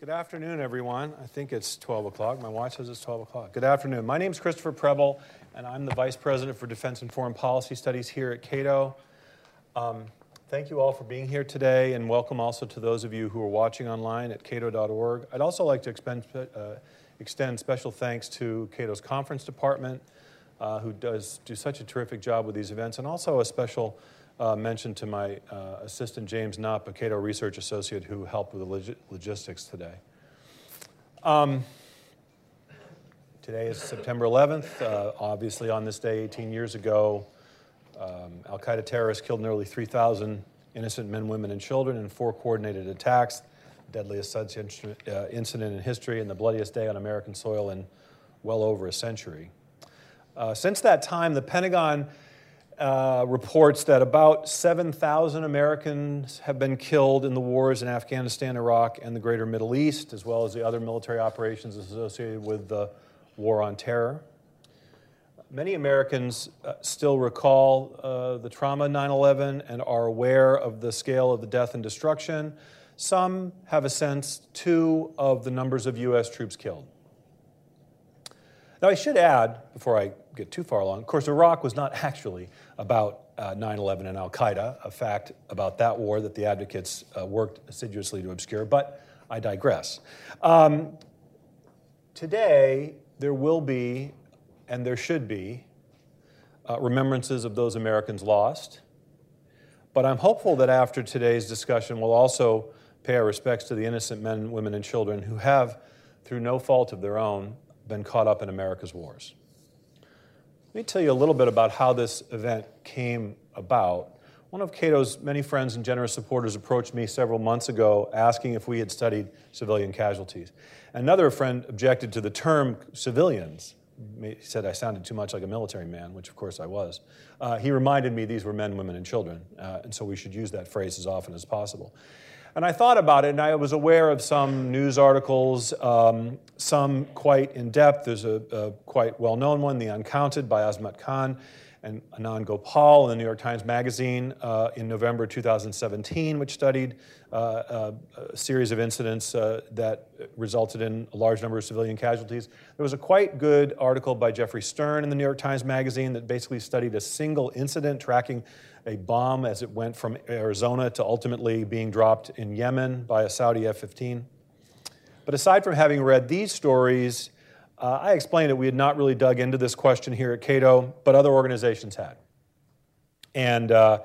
Good afternoon, everyone. I think it's 12 o'clock. My watch says it's 12 o'clock. Good afternoon. My name is Christopher Preble, and I'm the Vice President for Defense and Foreign Policy Studies here at Cato. Um, thank you all for being here today, and welcome also to those of you who are watching online at cato.org. I'd also like to expend, uh, extend special thanks to Cato's conference department, uh, who does do such a terrific job with these events, and also a special uh, mention to my uh, assistant James Knopp, a Cato research associate who helped with the log- logistics today. Um, today is September 11th. Uh, obviously, on this day, 18 years ago, um, Al Qaeda terrorists killed nearly 3,000 innocent men, women, and children in four coordinated attacks, deadliest such uh, incident in history, and the bloodiest day on American soil in well over a century. Uh, since that time, the Pentagon uh, reports that about 7,000 Americans have been killed in the wars in Afghanistan, Iraq, and the greater Middle East, as well as the other military operations associated with the war on terror. Many Americans uh, still recall uh, the trauma of 9 11 and are aware of the scale of the death and destruction. Some have a sense, too, of the numbers of U.S. troops killed. Now, I should add, before I get too far along, of course, Iraq was not actually about uh, 9 11 and Al Qaeda, a fact about that war that the advocates uh, worked assiduously to obscure, but I digress. Um, today, there will be, and there should be, uh, remembrances of those Americans lost. But I'm hopeful that after today's discussion, we'll also pay our respects to the innocent men, women, and children who have, through no fault of their own, been caught up in America's wars. Let me tell you a little bit about how this event came about. One of Cato's many friends and generous supporters approached me several months ago asking if we had studied civilian casualties. Another friend objected to the term civilians. He said I sounded too much like a military man, which of course I was. Uh, he reminded me these were men, women, and children, uh, and so we should use that phrase as often as possible. And I thought about it, and I was aware of some news articles, um, some quite in depth. There's a, a quite well known one, The Uncounted by Azmat Khan and Anand Gopal in the New York Times Magazine uh, in November 2017, which studied uh, uh, a series of incidents uh, that resulted in a large number of civilian casualties. There was a quite good article by Jeffrey Stern in the New York Times Magazine that basically studied a single incident tracking a bomb as it went from Arizona to ultimately being dropped in Yemen by a Saudi F 15. But aside from having read these stories, uh, I explained that we had not really dug into this question here at Cato, but other organizations had. And uh,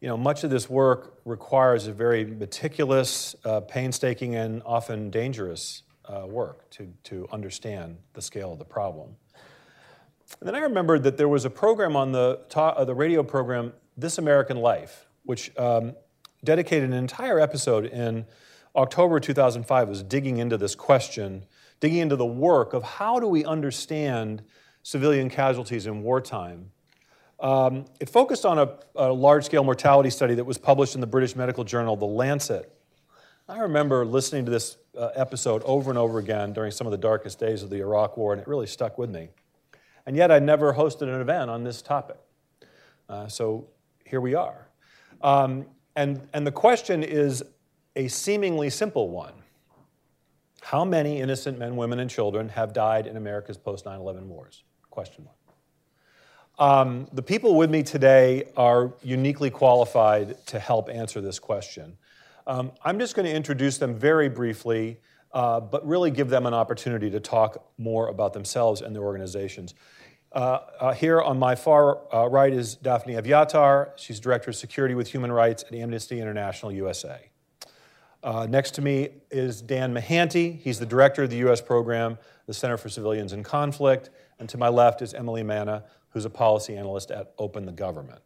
you know, much of this work requires a very meticulous, uh, painstaking, and often dangerous uh, work to, to understand the scale of the problem. And then I remembered that there was a program on the, ta- uh, the radio program, This American Life, which um, dedicated an entire episode in October 2005 was digging into this question digging into the work of how do we understand civilian casualties in wartime. Um, it focused on a, a large scale mortality study that was published in the British medical journal, The Lancet. I remember listening to this uh, episode over and over again during some of the darkest days of the Iraq War, and it really stuck with me. And yet, I never hosted an event on this topic. Uh, so here we are. Um, and, and the question is a seemingly simple one how many innocent men, women, and children have died in America's post 9 11 wars? Question mark. Um, the people with me today are uniquely qualified to help answer this question. Um, I'm just going to introduce them very briefly, uh, but really give them an opportunity to talk more about themselves and their organizations. Uh, uh, here on my far uh, right is Daphne Evyatar. She's Director of Security with Human Rights at Amnesty International USA. Uh, next to me is Dan Mahanty. He's the director of the U.S. program, the Center for Civilians in Conflict. And to my left is Emily Manna, who's a policy analyst at Open the Government.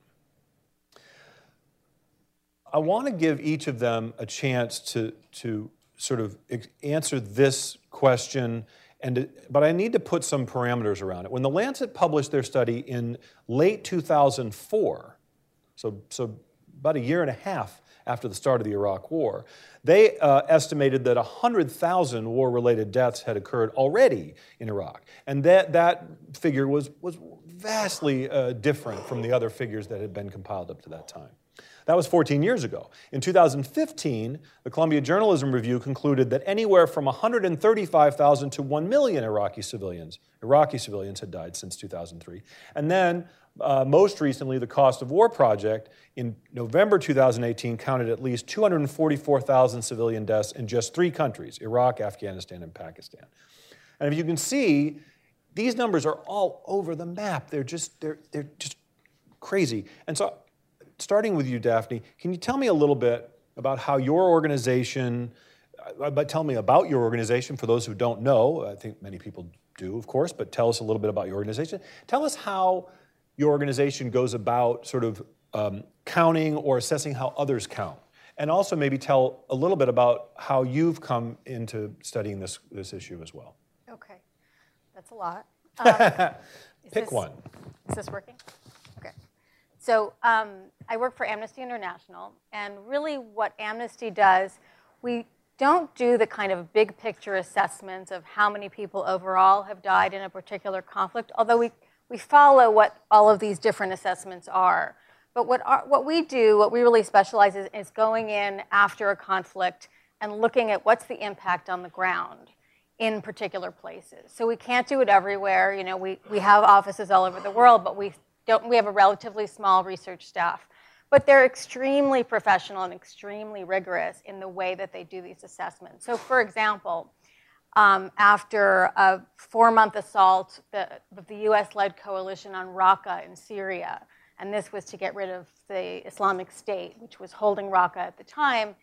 I want to give each of them a chance to, to sort of answer this question, and but I need to put some parameters around it. When the Lancet published their study in late 2004, so, so about a year and a half after the start of the Iraq War. They uh, estimated that 100,000 war related deaths had occurred already in Iraq. And that, that figure was, was vastly uh, different from the other figures that had been compiled up to that time. That was 14 years ago. In 2015, the Columbia Journalism Review concluded that anywhere from 135,000 to 1 million Iraqi civilians, Iraqi civilians had died since 2003. And then, uh, most recently, the Cost of War Project in November 2018 counted at least 244,000 civilian deaths in just three countries Iraq, Afghanistan, and Pakistan. And if you can see, these numbers are all over the map. They're just, they're, they're just crazy. And so, starting with you, Daphne, can you tell me a little bit about how your organization, uh, but tell me about your organization for those who don't know. I think many people do, of course, but tell us a little bit about your organization. Tell us how your organization goes about sort of um, counting or assessing how others count. And also maybe tell a little bit about how you've come into studying this, this issue as well. Okay, that's a lot. Um, Pick this, one. Is this working? Okay. So um, I work for Amnesty International, and really what Amnesty does, we don't do the kind of big picture assessments of how many people overall have died in a particular conflict, although we, we follow what all of these different assessments are. But what, our, what we do, what we really specialize in, is going in after a conflict and looking at what's the impact on the ground in particular places. So we can't do it everywhere. You know, we, we have offices all over the world, but we don't we have a relatively small research staff. But they're extremely professional and extremely rigorous in the way that they do these assessments. So for example, um, after a four-month assault the, of the US-led coalition on Raqqa in Syria, and this was to get rid of the Islamic State, which was holding Raqqa at the time,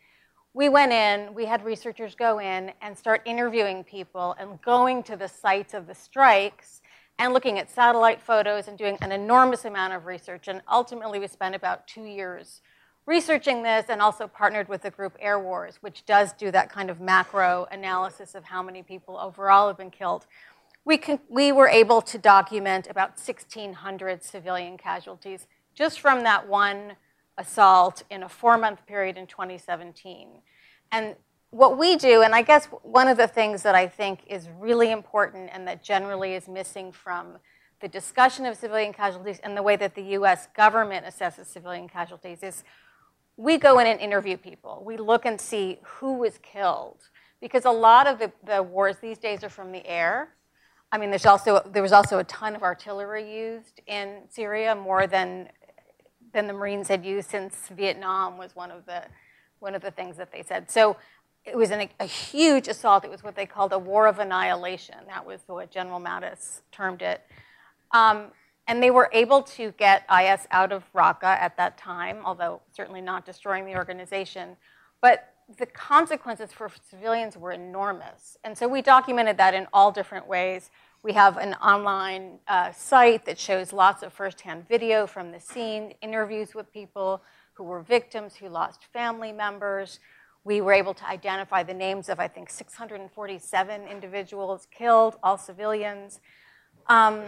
we went in, we had researchers go in and start interviewing people and going to the sites of the strikes and looking at satellite photos and doing an enormous amount of research. And ultimately, we spent about two years researching this and also partnered with the group Airwars, which does do that kind of macro analysis of how many people overall have been killed. We, can, we were able to document about 1,600 civilian casualties just from that one assault in a four month period in 2017. And what we do, and I guess one of the things that I think is really important and that generally is missing from the discussion of civilian casualties and the way that the US government assesses civilian casualties is we go in and interview people. We look and see who was killed. Because a lot of the, the wars these days are from the air. I mean, there's also, there was also a ton of artillery used in Syria, more than than the Marines had used since Vietnam was one of the one of the things that they said. So it was an, a huge assault. It was what they called a war of annihilation. That was what General Mattis termed it. Um, and they were able to get IS out of Raqqa at that time, although certainly not destroying the organization. But the consequences for civilians were enormous. And so we documented that in all different ways. We have an online uh, site that shows lots of firsthand video from the scene, interviews with people who were victims, who lost family members. We were able to identify the names of, I think, 647 individuals killed, all civilians. Um,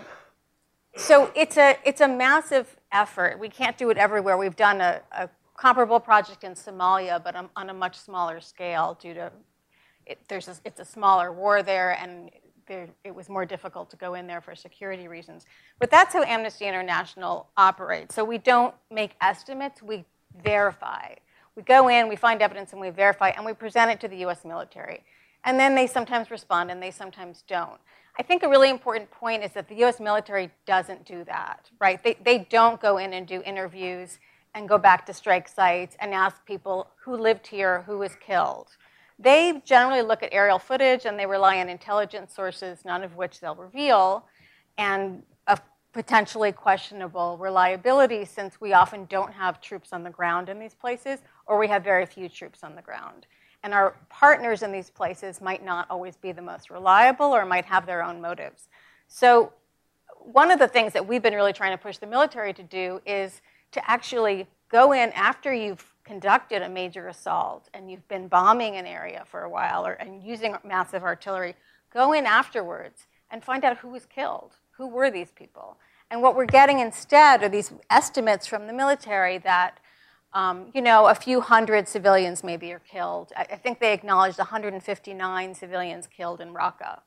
so it's a, it's a massive effort. We can't do it everywhere. We've done a, a comparable project in Somalia, but on, a much smaller scale due to it, there's a, it's a smaller war there, and there, it was more difficult to go in there for security reasons. But that's how Amnesty International operates. So we don't make estimates, we verify. We go in, we find evidence, and we verify, and we present it to the US military. And then they sometimes respond and they sometimes don't. I think a really important point is that the US military doesn't do that, right? They, they don't go in and do interviews and go back to strike sites and ask people who lived here, who was killed. They generally look at aerial footage and they rely on intelligence sources, none of which they'll reveal, and a potentially questionable reliability since we often don't have troops on the ground in these places or we have very few troops on the ground. And our partners in these places might not always be the most reliable or might have their own motives. So, one of the things that we've been really trying to push the military to do is to actually go in after you've conducted a major assault and you've been bombing an area for a while or, and using massive artillery, go in afterwards and find out who was killed. Who were these people? And what we're getting instead are these estimates from the military that, um, you know, a few hundred civilians maybe are killed. I, I think they acknowledged 159 civilians killed in Raqqa.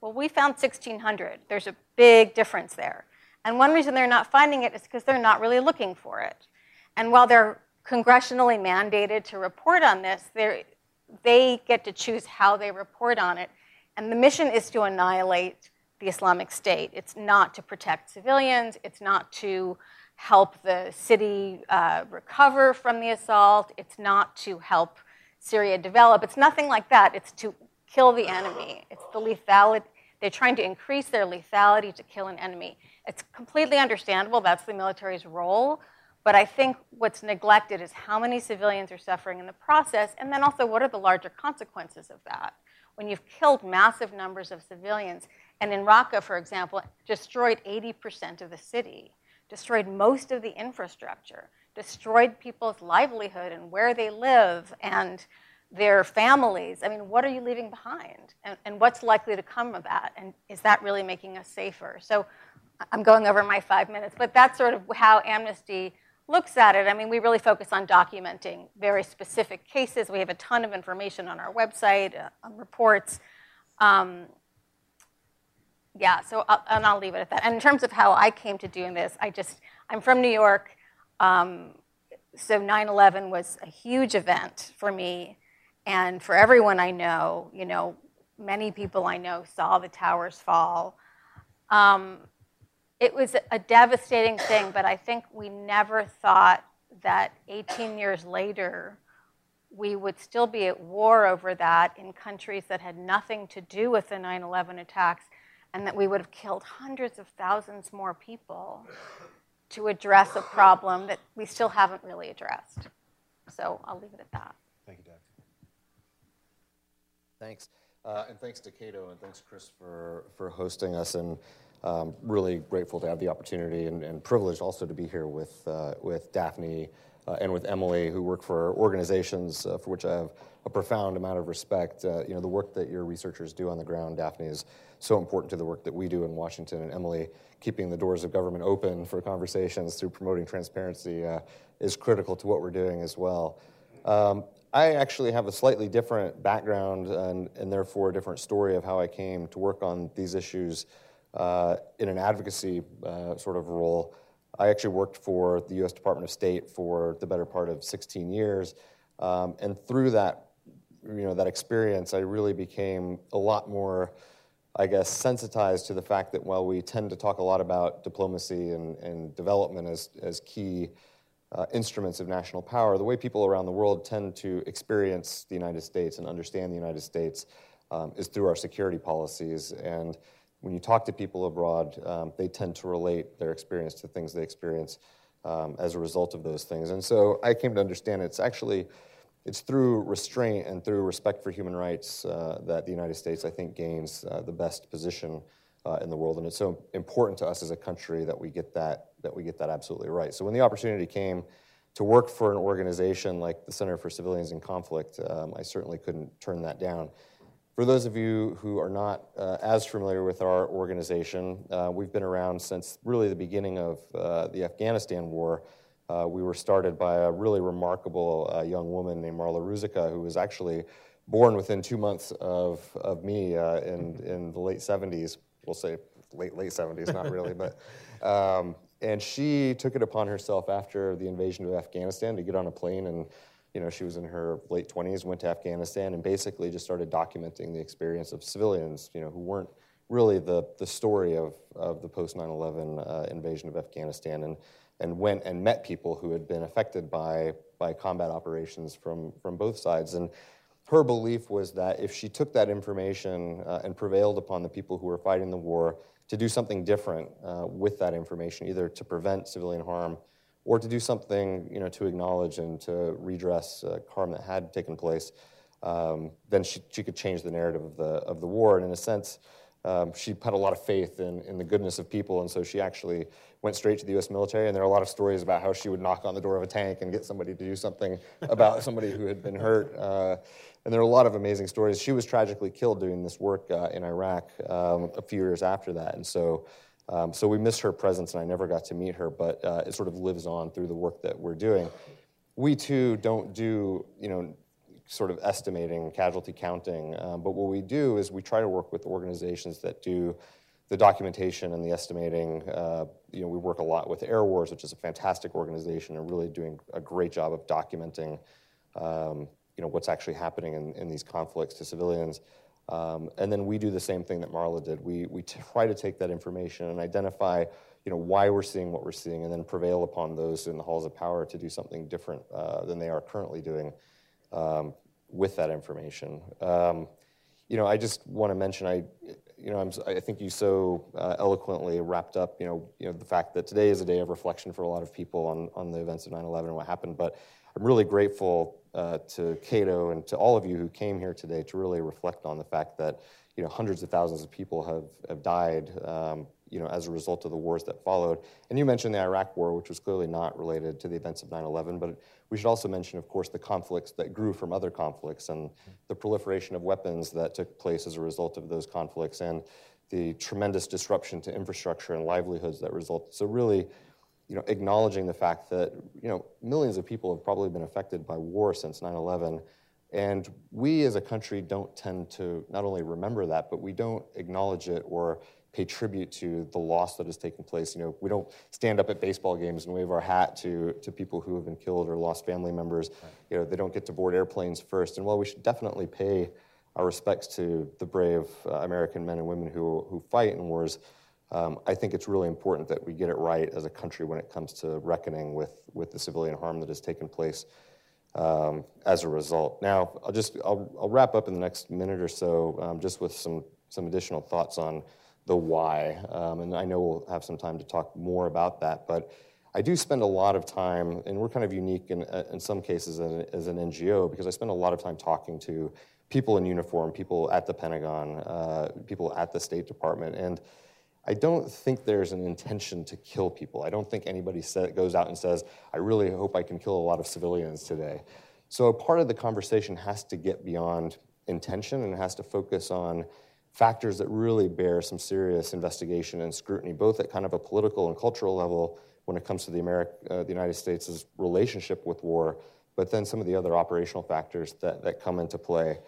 Well, we found 1,600. There's a big difference there. And one reason they're not finding it is because they're not really looking for it. And while they're congressionally mandated to report on this. They get to choose how they report on it. And the mission is to annihilate the Islamic State. It's not to protect civilians, it's not to help the city uh, recover from the assault, it's not to help Syria develop. It's nothing like that. It's to kill the enemy. It's the lethality. They're trying to increase their lethality to kill an enemy. It's completely understandable. That's the military's role. But I think what's neglected is how many civilians are suffering in the process, and then also what are the larger consequences of that. When you've killed massive numbers of civilians, and in Raqqa, for example, destroyed 80% of the city, destroyed most of the infrastructure, destroyed people's livelihood and where they live and their families. I mean, what are you leaving behind? And, and what's likely to come of that? And is that really making us safer? So I'm going over my five minutes, but that's sort of how Amnesty looks at it. I mean, we really focus on documenting very specific cases. We have a ton of information on our website, uh, on reports. Um, yeah, so I'll, and I'll leave it at that. And in terms of how I came to doing this, I just, I'm from New York. Um, so 9 11 was a huge event for me and for everyone I know. You know, many people I know saw the towers fall. Um, it was a devastating thing, but I think we never thought that 18 years later, we would still be at war over that in countries that had nothing to do with the 9 11 attacks, and that we would have killed hundreds of thousands more people to address a problem that we still haven't really addressed. So I'll leave it at that. Thank you, Doug. Thanks. Uh, and thanks to Cato and thanks, Chris, for, for hosting us. And um, really grateful to have the opportunity and, and privileged also to be here with, uh, with Daphne uh, and with Emily, who work for organizations uh, for which I have a profound amount of respect. Uh, you know, the work that your researchers do on the ground, Daphne, is so important to the work that we do in Washington. And Emily, keeping the doors of government open for conversations through promoting transparency uh, is critical to what we're doing as well. Um, I actually have a slightly different background and, and, therefore a different story of how I came to work on these issues uh, in an advocacy uh, sort of role. I actually worked for the U.S. Department of State for the better part of 16 years, um, and through that, you know, that experience, I really became a lot more, I guess, sensitized to the fact that while we tend to talk a lot about diplomacy and, and development as, as key uh, instruments of national power, the way people around the world tend to experience the United States and understand the United States um, is through our security policies and when you talk to people abroad, um, they tend to relate their experience to things they experience um, as a result of those things. And so I came to understand it's actually it's through restraint and through respect for human rights uh, that the United States, I think, gains uh, the best position uh, in the world. And it's so important to us as a country that we get that that we get that absolutely right. So when the opportunity came to work for an organization like the Center for Civilians in Conflict, um, I certainly couldn't turn that down. For those of you who are not uh, as familiar with our organization, uh, we've been around since really the beginning of uh, the Afghanistan war. Uh, we were started by a really remarkable uh, young woman named Marla Ruzicka, who was actually born within two months of, of me uh, in, in the late 70s. We'll say late, late 70s, not really, but. Um, and she took it upon herself after the invasion of Afghanistan to get on a plane and you know, she was in her late 20s, went to Afghanistan, and basically just started documenting the experience of civilians, you know, who weren't really the, the story of, of the post 9 11 uh, invasion of Afghanistan, and, and went and met people who had been affected by, by combat operations from, from both sides. And her belief was that if she took that information uh, and prevailed upon the people who were fighting the war to do something different uh, with that information, either to prevent civilian harm or to do something you know, to acknowledge and to redress uh, harm that had taken place, um, then she, she could change the narrative of the, of the war. And in a sense, um, she had a lot of faith in, in the goodness of people, and so she actually went straight to the U.S. military. And there are a lot of stories about how she would knock on the door of a tank and get somebody to do something about somebody who had been hurt. Uh, and there are a lot of amazing stories. She was tragically killed doing this work uh, in Iraq um, a few years after that, and so um, so we miss her presence, and I never got to meet her, but uh, it sort of lives on through the work that we're doing. We too don't do, you know, sort of estimating, casualty counting, um, but what we do is we try to work with organizations that do the documentation and the estimating, uh, you know, we work a lot with Airwars, which is a fantastic organization and really doing a great job of documenting, um, you know, what's actually happening in, in these conflicts to civilians. Um, and then we do the same thing that Marla did. We, we try to take that information and identify, you know, why we're seeing what we're seeing, and then prevail upon those in the halls of power to do something different uh, than they are currently doing um, with that information. Um, you know, I just want to mention, I, you know, I'm, i think you so uh, eloquently wrapped up, you know, you know, the fact that today is a day of reflection for a lot of people on, on the events of 9/11 and what happened. But I'm really grateful uh, to Cato and to all of you who came here today to really reflect on the fact that, you know, hundreds of thousands of people have have died, um, you know, as a result of the wars that followed. And you mentioned the Iraq War, which was clearly not related to the events of 9/11, but we should also mention, of course, the conflicts that grew from other conflicts and the proliferation of weapons that took place as a result of those conflicts and the tremendous disruption to infrastructure and livelihoods that resulted. So really, you know, acknowledging the fact that, you know, millions of people have probably been affected by war since 9/11. And we as a country don't tend to not only remember that, but we don't acknowledge it or pay tribute to the loss that has taken place. You know, we don't stand up at baseball games and wave our hat to, to people who have been killed or lost family members. Right. You know, they don't get to board airplanes first. And while we should definitely pay our respects to the brave uh, American men and women who, who fight in wars, um, I think it's really important that we get it right as a country when it comes to reckoning with, with the civilian harm that has taken place um, as a result. Now, I'll just I'll, I'll, wrap up in the next minute or so um, just with some, some additional thoughts on the why. Um, and I know we'll have some time to talk more about that. But I do spend a lot of time, and we're kind of unique in, in some cases as an NGO because I spend a lot of time talking to people in uniform, people at the Pentagon, uh, people at the State Department. And I don't think there's an intention to kill people. I don't think anybody goes out and says, I really hope I can kill a lot of civilians today. So part of the conversation has to get beyond intention and has to focus on factors that really bear some serious investigation and scrutiny, both at kind of a political and cultural level when it comes to the, Ameri- uh, the United States' relationship with war, but then some of the other operational factors that, that come into play.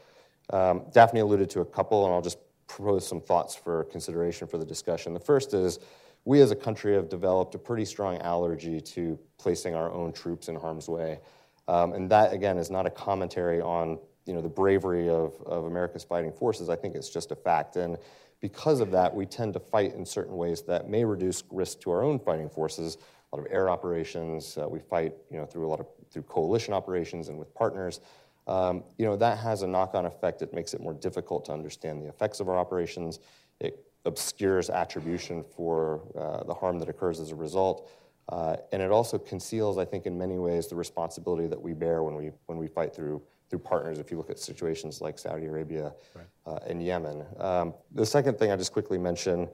Um, Daphne alluded to a couple, and I'll just propose some thoughts for consideration for the discussion. The first is we as a country have developed a pretty strong allergy to placing our own troops in harm's way. Um, and that, again, is not a commentary on you know, the bravery of, of America's fighting forces, I think it's just a fact. And because of that, we tend to fight in certain ways that may reduce risk to our own fighting forces. A lot of air operations, uh, we fight, you know, through a lot of through coalition operations and with partners. Um, you know, that has a knock-on effect. It makes it more difficult to understand the effects of our operations. It obscures attribution for uh, the harm that occurs as a result. Uh, and it also conceals, I think, in many ways, the responsibility that we bear when we, when we fight through through partners if you look at situations like Saudi Arabia right. uh, and Yemen. Um, the second thing I just quickly mention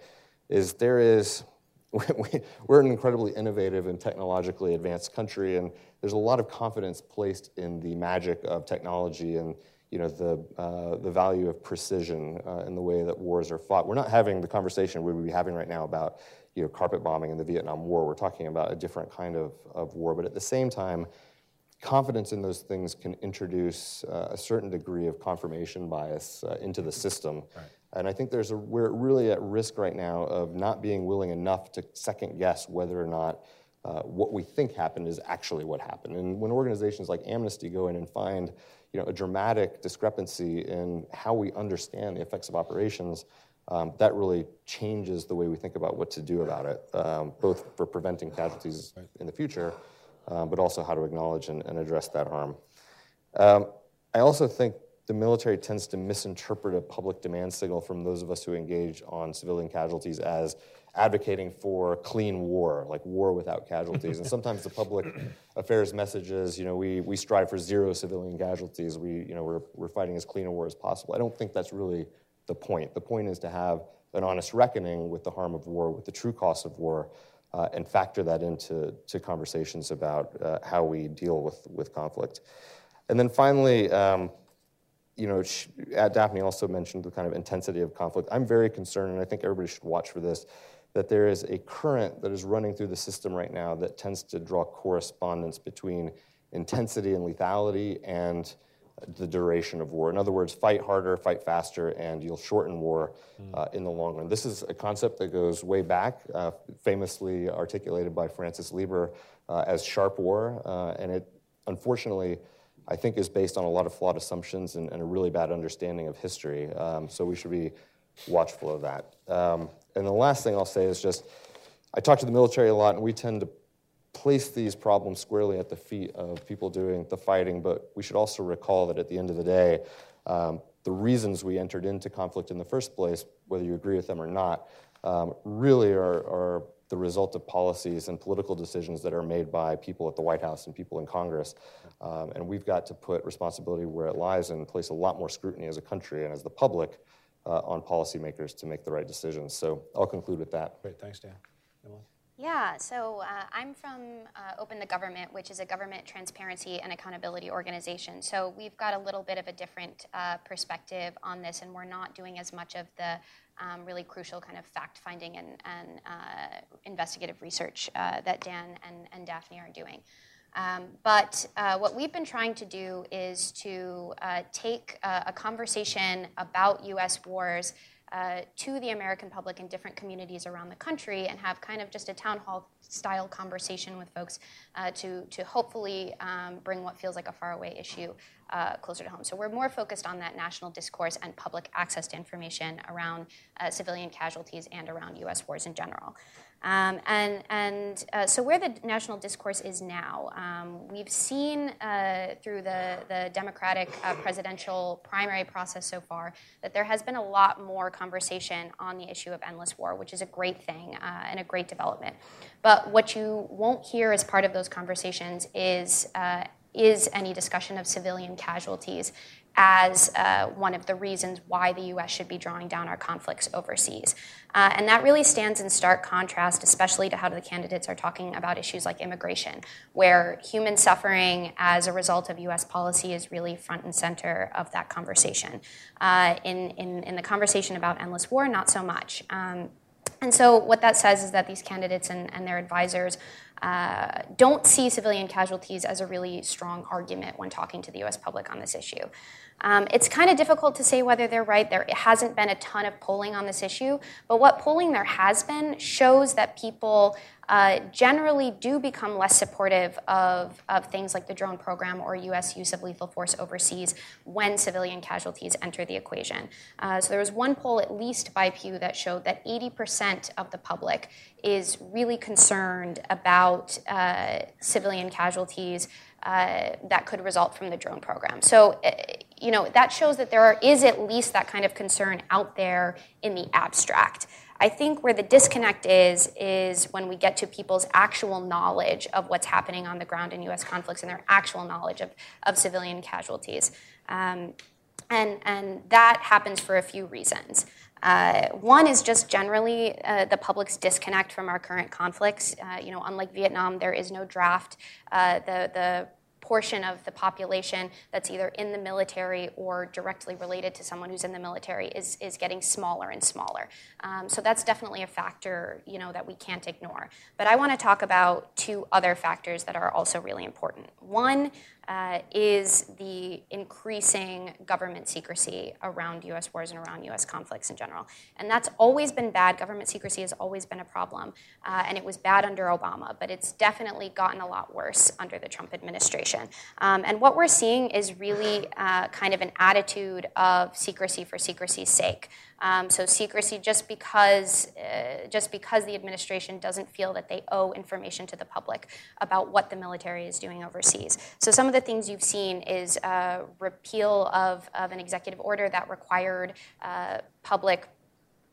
is there is, we, we're an incredibly innovative and technologically advanced country, and there's a lot of confidence placed in the magic of technology and you know, the, uh, the value of precision uh, in the way that wars are fought. We're not having the conversation we would be having right now about you know, carpet bombing in the Vietnam War. We're talking about a different kind of, of war, but at the same time, confidence in those things can introduce uh, a certain degree of confirmation bias uh, into the system. Right. And I think there's a, we're really at risk right now of not being willing enough to second guess whether or not uh, what we think happened is actually what happened. And when organizations like Amnesty go in and find you know, a dramatic discrepancy in how we understand the effects of operations, um, that really changes the way we think about what to do about it, um, both for preventing casualties in the future um, but also how to acknowledge and, and address that harm. Um, I also think the military tends to misinterpret a public demand signal from those of us who engage on civilian casualties as advocating for clean war, like war without casualties. and sometimes the public affairs message is, you know, we, we strive for zero civilian casualties. We, you know, we're, we're fighting as clean a war as possible. I don't think that's really the point. The point is to have an honest reckoning with the harm of war, with the true cost of war, uh, and factor that into to conversations about uh, how we deal with, with conflict. And then finally, um, you know, she, Daphne also mentioned the kind of intensity of conflict. I'm very concerned, and I think everybody should watch for this, that there is a current that is running through the system right now that tends to draw correspondence between intensity and lethality and the duration of war. In other words, fight harder, fight faster, and you'll shorten war uh, in the long run. This is a concept that goes way back, uh, famously articulated by Francis Lieber uh, as sharp war, uh, and it unfortunately. I think is based on a lot of flawed assumptions and, and a really bad understanding of history. Um, so we should be watchful of that. Um, and the last thing I'll say is just I talk to the military a lot, and we tend to place these problems squarely at the feet of people doing the fighting, but we should also recall that at the end of the day, um, the reasons we entered into conflict in the first place, whether you agree with them or not, um, really are, are, the result of policies and political decisions that are made by people at the White House and people in Congress. Um, and we've got to put responsibility where it lies and place a lot more scrutiny as a country and as the public uh, on policymakers to make the right decisions. So I'll conclude with that. Great, thanks, Dan. Emily? Yeah, so uh, I'm from uh, Open the Government, which is a government transparency and accountability organization. So we've got a little bit of a different uh, perspective on this, and we're not doing as much of the um, really crucial kind of fact finding and, and uh, investigative research uh, that Dan and, and Daphne are doing. Um, but uh, what we've been trying to do is to take a conversation about US wars uh, to the American public in different communities around the country and have kind of just a town hall style conversation with folks uh, to, to hopefully um, bring what feels like a faraway issue uh, closer to home. So we're more focused on that national discourse and public access to information around uh, civilian casualties and around US wars in general. Um, and and uh, so, where the national discourse is now, um, we've seen uh, through the, the Democratic uh, presidential primary process so far that there has been a lot more conversation on the issue of endless war, which is a great thing uh, and a great development. But what you won't hear as part of those conversations is uh, is any discussion of civilian casualties as uh, one of the reasons why the US should be drawing down our conflicts overseas. Uh, and that really stands in stark contrast, especially to how the candidates are talking about issues like immigration, where human suffering as a result of US policy is really front and center of that conversation. Uh, in, in, in, the conversation about endless war, not so much. Um, and so, what that says is that these candidates and, and their advisors uh, don't see civilian casualties as a really strong argument when talking to the US public on this issue. Um, it's kind of difficult to say whether they're right. There hasn't been a ton of polling on this issue, but what polling there has been shows that people uh, generally do become less supportive of, of things like the drone program or U.S. use of lethal force overseas when civilian casualties enter the equation. Uh, so there was one poll, at least by Pew, that showed that 80% of the public is really concerned about uh, civilian casualties uh, that could result from the drone program. So, uh, you know, that shows that there are, is at least that kind of concern out there in the abstract. I think where the disconnect is, is when we get to people's actual knowledge of what's happening on the ground in US conflicts and their actual knowledge of, of civilian casualties. Um, and, and that happens for a few reasons. Uh, one is just generally uh, the public's disconnect from our current conflicts. Uh, you know, unlike Vietnam, there is no draft. Uh, the the portion of the population that's either in the military or directly related to someone who's in the military is, is getting smaller and smaller. Um, so that's definitely a factor you know, that we can't ignore. But I want to talk about two other factors that are also really important. One uh, is the increasing government secrecy around US wars and around US conflicts in general. And that's always been bad. Government secrecy has always been a problem. Uh, and it was bad under Obama, but it's definitely gotten a lot worse under the Trump administration. Um, and what we're seeing is really uh, kind of an attitude of secrecy for secrecy's sake. Um, so secrecy, just because uh, just because the administration doesn't feel that they owe information to the public about what the military is doing overseas. So some of the things you've seen is a repeal of, of an executive order that required uh, public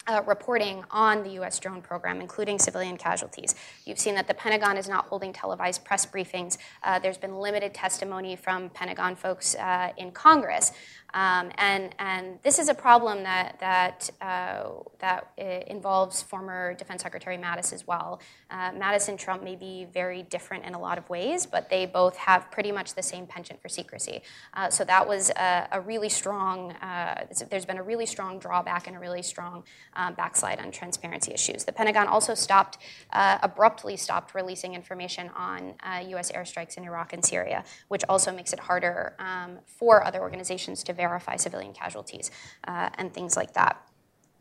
uh, reporting on the U.S. drone program, including civilian casualties. You've seen that the Pentagon is not holding televised press briefings. Uh, there's been limited testimony from Pentagon folks uh, in Congress. Um, and, and this is a problem that, that, uh, that uh, involves former Defense Secretary Mattis as well. Uh, Mattis and Trump may be very different in a lot of ways, but they both have pretty much the same penchant for secrecy. Uh, so that was a, a really strong, uh, there's been a really strong drawback and a really strong um, backslide on transparency issues. The Pentagon also stopped, uh, abruptly stopped releasing information on uh, U.S. airstrikes in Iraq and Syria, which also makes it harder um, for other organizations to verify civilian casualties uh, and things like that.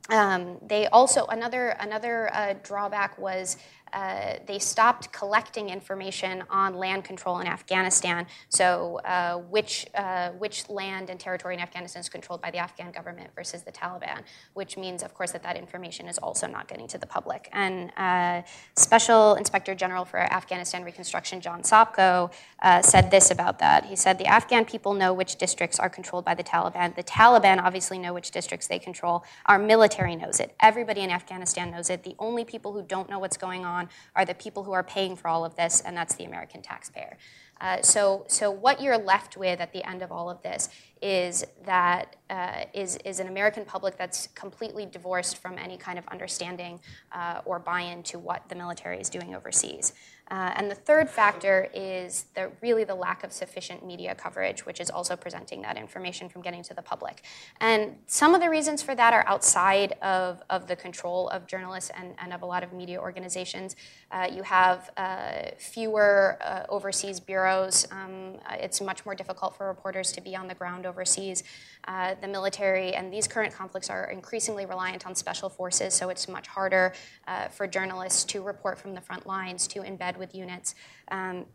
Um, they also another another uh, drawback was uh, they stopped collecting information on land control in Afghanistan. So, uh, which, uh, which land and territory in Afghanistan is controlled by the Afghan government versus the Taliban, which means, of course, that that information is also not getting to the public. And uh, Special Inspector General for Afghanistan Reconstruction, John Sopko, uh, said this about that. He said, The Afghan people know which districts are controlled by the Taliban. The Taliban obviously know which districts they control. Our military knows it. Everybody in Afghanistan knows it. The only people who don't know what's going on are the people who are paying for all of this, and that's the American taxpayer. Uh, so, so what you're left with at the end of all of this is that uh, is is an American public that's completely divorced from any kind of understanding uh, or buy-in to what the military is doing overseas. Uh, and the third factor is the, really the lack of sufficient media coverage, which is also preventing that information from getting to the public. And some of the reasons for that are outside of, of the control of journalists and, and of a lot of media organizations. Uh, you have uh, fewer uh, overseas bureaus. Um, it's much more difficult for reporters to be on the ground overseas. Uh, the military and these current conflicts are increasingly reliant on special forces, so it's much harder uh, for journalists to report from the front lines, to embed with units, um,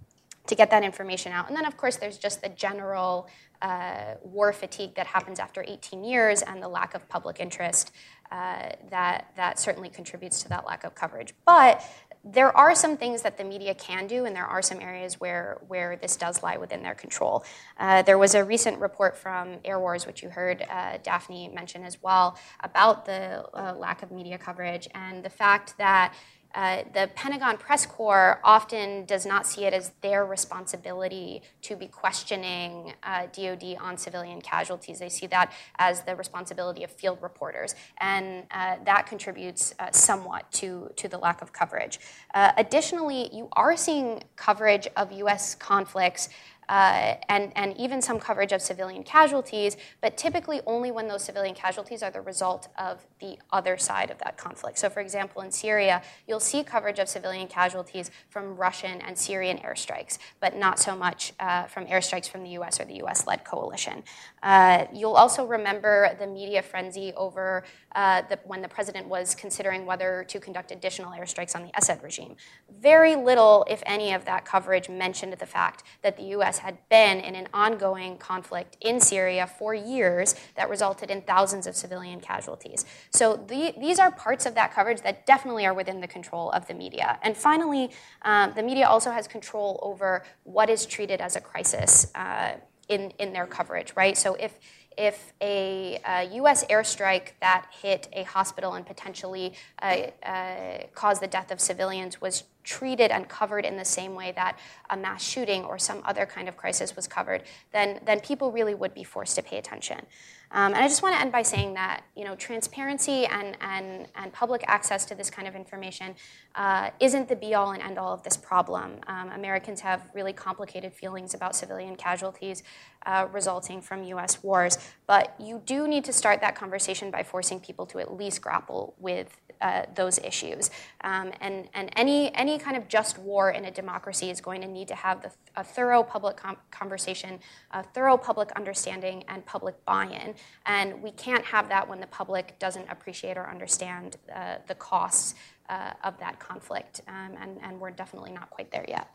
to get that information out. And then, of course, there's just the general uh, war fatigue that happens after 18 years and the lack of public interest uh, that, that certainly contributes to that lack of coverage. But there are some things that the media can do, and there are some areas where, where this does lie within their control. Uh, there was a recent report from Airwars, which you heard uh, Daphne mention as well, about the uh, lack of media coverage and the fact that uh, the Pentagon press corps often does not see it as their responsibility to be questioning uh, DoD on civilian casualties. They see that as the responsibility of field reporters, and uh, that contributes uh, somewhat to, to the lack of coverage. Uh, additionally, you are seeing coverage of U.S. conflicts uh, and, and even some coverage of civilian casualties, but typically only when those civilian casualties are the result of the other side of that conflict. So, for example, in Syria, you'll see coverage of civilian casualties from Russian and Syrian airstrikes, but not so much uh, from airstrikes from the US or the US led coalition. Uh, you'll also remember the media frenzy over uh, the, when the president was considering whether to conduct additional airstrikes on the Assad regime. Very little, if any, of that coverage mentioned the fact that the US had been in an ongoing conflict in Syria for years that resulted in thousands of civilian casualties. So the, these are parts of that coverage that definitely are within the control of the media. And finally, um, the media also has control over what is treated as a crisis uh, in, in their coverage, right? So if if a, a, U.S. airstrike that hit a hospital and potentially uh, uh, caused the death of civilians was treated and covered in the same way that a mass shooting or some other kind of crisis was covered, then, then people really would be forced to pay attention. Um, and I just want to end by saying that you know transparency and, and, and public access to this kind of information uh, isn't the be all and end all of this problem. Um, Americans have really complicated feelings about civilian casualties uh, resulting from U.S. wars, but you do need to start that conversation by forcing people to at least grapple with uh, those issues. Um, and and any, any kind of just war in a democracy is going to need to have the, a thorough public com- conversation, a thorough public understanding, and public buy in. And we can't have that when the public doesn't appreciate or understand uh, the costs uh, of that conflict. Um, and, and we're definitely not quite there yet.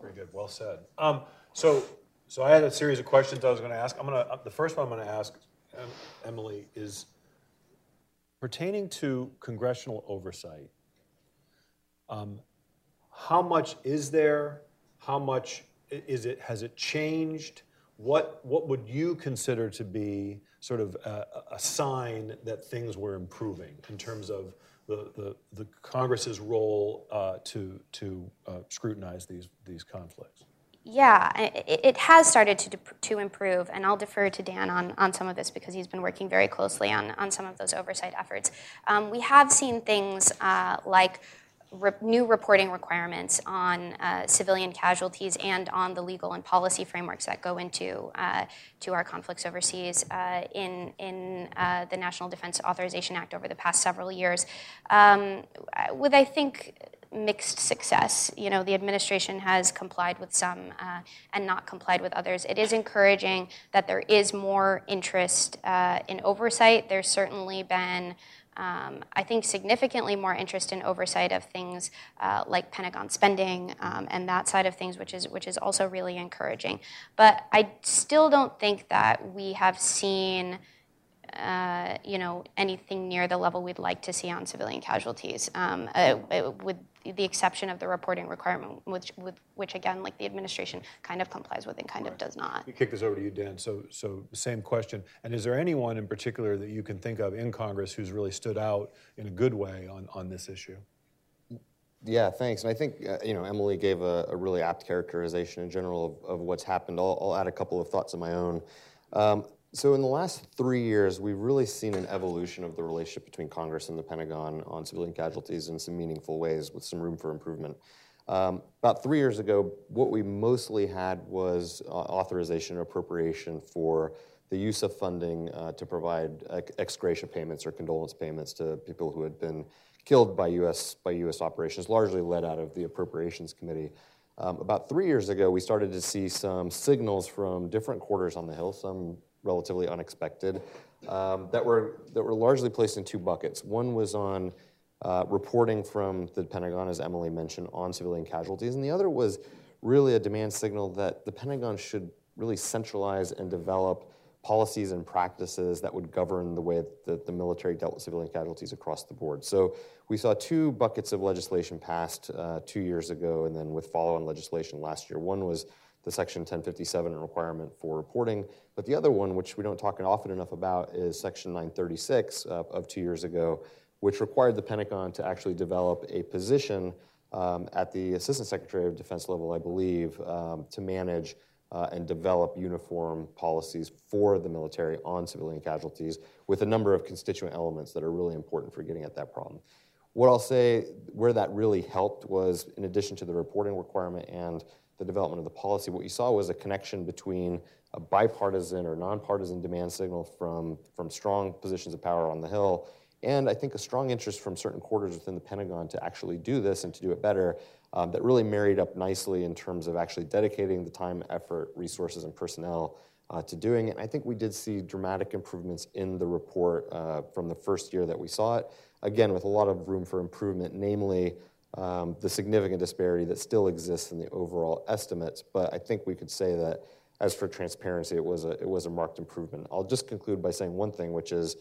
Very good. Well said. Um, so, so I had a series of questions I was going to ask. I'm going to, the first one I'm going to ask Emily is Pertaining to congressional oversight, um, how much is there? How much is it? Has it changed? What what would you consider to be sort of a, a sign that things were improving in terms of the the, the Congress's role uh, to to uh, scrutinize these these conflicts? Yeah, it, it, has started to, to improve, and I'll defer to Dan on, on some of this because he's been working very closely on, on some of those oversight efforts. Um, we have seen things uh, like re- new reporting requirements on uh, civilian casualties and on the legal and policy frameworks that go into uh, to our conflicts overseas uh, in in uh, the National Defense Authorization Act over the past several years, um, with I think mixed success. You know, the administration has complied with some uh, and not complied with others. It is encouraging that there is more interest uh, in oversight. There's certainly been. Um, I think significantly more interest in oversight of things uh, like Pentagon spending um, and that side of things, which is which is also really encouraging. But I still don't think that we have seen uh, you know, anything near the level we'd like to see on civilian casualties, um, uh, with the exception of the reporting requirement, which, with, which again, like the administration kind of complies with and kind right. of does not. We kick this over to you, Dan. So, so same question. And is there anyone in particular that you can think of in Congress who's really stood out in a good way on, on this issue? Yeah, thanks. And I think uh, you know Emily gave a, a, really apt characterization in general of, of what's happened. I'll, I'll, add a couple of thoughts of my own. Um, so, in the last three years, we've really seen an evolution of the relationship between Congress and the Pentagon on civilian casualties in some meaningful ways with some room for improvement. Um, about three years ago, what we mostly had was uh, authorization or appropriation for the use of funding uh, to provide ex gratia payments or condolence payments to people who had been killed by U.S. by U.S. operations, largely led out of the Appropriations Committee. Um, about three years ago, we started to see some signals from different quarters on the Hill, some relatively unexpected, um, that, were, that were largely placed in two buckets. One was on uh, reporting from the Pentagon, as Emily mentioned, on civilian casualties, and the other was really a demand signal that the Pentagon should really centralize and develop policies and practices that would govern the way that the military dealt with civilian casualties across the board. So we saw two buckets of legislation passed uh, two years ago, and then with follow on legislation last year. One was the Section 1057 requirement for reporting. But the other one, which we don't talk often enough about, is Section 936 uh, of two years ago, which required the Pentagon to actually develop a position um, at the Assistant Secretary of Defense level, I believe, um, to manage uh, and develop uniform policies for the military on civilian casualties with a number of constituent elements that are really important for getting at that problem. What I'll say where that really helped was, in addition to the reporting requirement and the development of the policy, what you saw was a connection between a bipartisan or nonpartisan demand signal from, from strong positions of power on the Hill, and I think a strong interest from certain quarters within the Pentagon to actually do this and to do it better um, that really married up nicely in terms of actually dedicating the time, effort, resources, and personnel uh, to doing it. And I think we did see dramatic improvements in the report uh, from the first year that we saw it, again, with a lot of room for improvement, namely um, the significant disparity that still exists in the overall estimates. But I think we could say that as for transparency, it was a, it was a marked improvement. I'll just conclude by saying one thing, which is,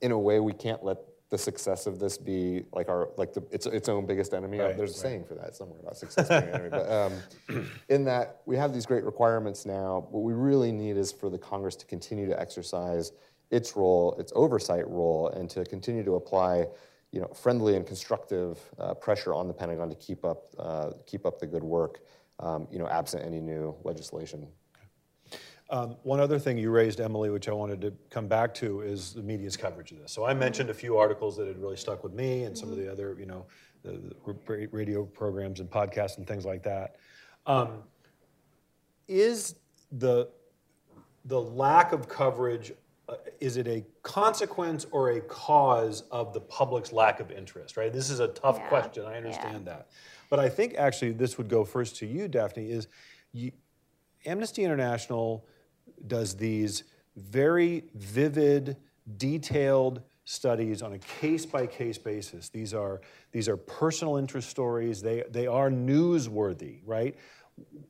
in a way, we can't let the success of this be like our like the, its its own biggest enemy. Right, There's a right. saying for that somewhere about success being an enemy. But um, in that we have these great requirements now, what we really need is for the Congress to continue to exercise its role, its oversight role, and to continue to apply you know, friendly and constructive uh, pressure on the Pentagon to keep up, uh, keep up the good work, um, you know, absent any new legislation. Um, one other thing you raised, Emily, which I wanted to come back to, is the media's coverage of this. So I mentioned a few articles that had really stuck with me, and some of the other, you know, the, the radio programs and podcasts and things like that. Um, is the the lack of coverage is it a consequence or a cause of the public's lack of interest, right? This is a tough yeah. question. I understand yeah. that. But I think actually this would go first to you, Daphne, is you, Amnesty International does these very vivid, detailed studies on a case by case basis. These are, these are personal interest stories, they, they are newsworthy, right?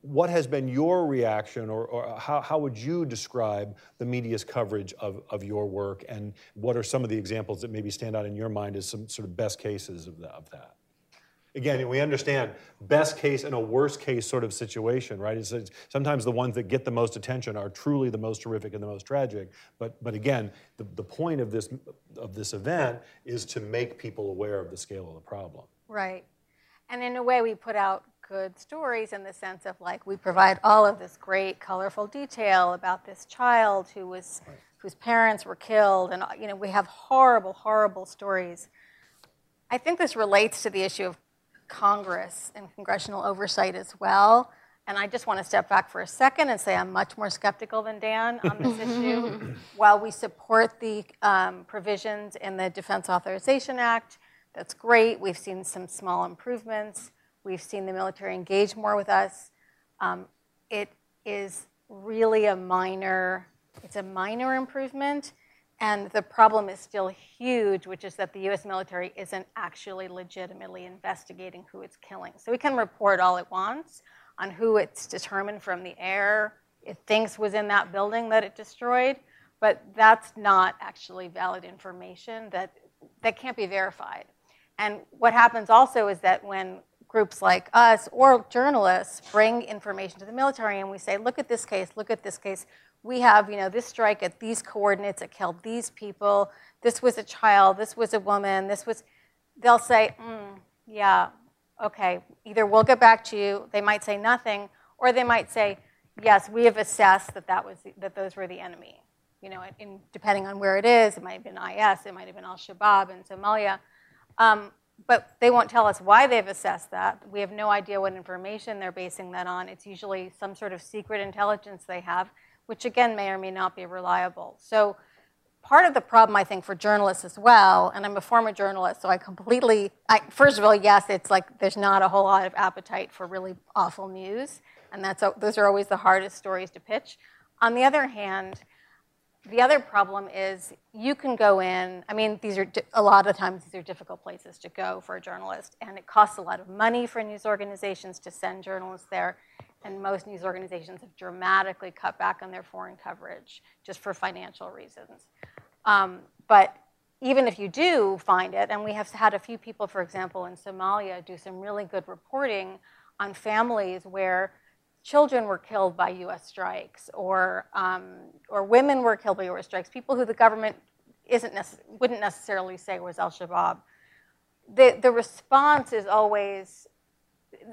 What has been your reaction, or, or, how, how would you describe the media's coverage of, of your work, and what are some of the examples that maybe stand out in your mind as some sort of best cases of, the, of that? Again, we understand best case and a worst case sort of situation, right? It's, it's, sometimes the ones that get the most attention are truly the most terrific and the most tragic. But, but again, the, the point of this, of this event is to make people aware of the scale of the problem. Right. And in a way, we put out good stories in the sense of like we provide all of this great colorful detail about this child who was whose parents were killed and you know we have horrible horrible stories i think this relates to the issue of Congress and congressional oversight as well. And I just want to step back for a second and say I'm much more skeptical than Dan on this issue. While we support the um, provisions in the Defense Authorization Act, that's great. We've seen some small improvements. We've seen the military engage more with us. Um, it is really a minor, it's a minor improvement. And the problem is still huge, which is that the US military isn't actually legitimately investigating who it's killing. So we can report all it wants on who it's determined from the air it thinks was in that building that it destroyed, but that's not actually valid information that, that can't be verified. And what happens also is that when groups like us or journalists bring information to the military and we say, look at this case, look at this case, we have, you know, this strike at these coordinates, it killed these people, this was a child, this was a woman, this was, they'll say, mm, yeah, okay, either we'll get back to you, they might say nothing, or they might say, yes, we have assessed that, that, was, that those were the enemy. You know, in, depending on where it is, it might have been IS, it might have been Al Shabaab in Somalia. Um, but they won't tell us why they've assessed that. We have no idea what information they're basing that on. It's usually some sort of secret intelligence they have, which again may or may not be reliable. So part of the problem, I think, for journalists as well, and I'm a former journalist, so I completely, I, first of all, yes, it's like there's not a whole lot of appetite for really awful news, and that's, those are always the hardest stories to pitch. On the other hand, the other problem is you can go in, I mean, these are a lot of times these are difficult places to go for a journalist, and it costs a lot of money for news organizations to send journalists there and most news organizations have dramatically cut back on their foreign coverage just for financial reasons. Um, but even if you do find it, and we have had a few people, for example, in Somalia do some really good reporting on families where children were killed by U.S. strikes, or um, or women were killed by U.S. strikes. People who the government isn't nece- wouldn't necessarily say was Al Shabaab. The the response is always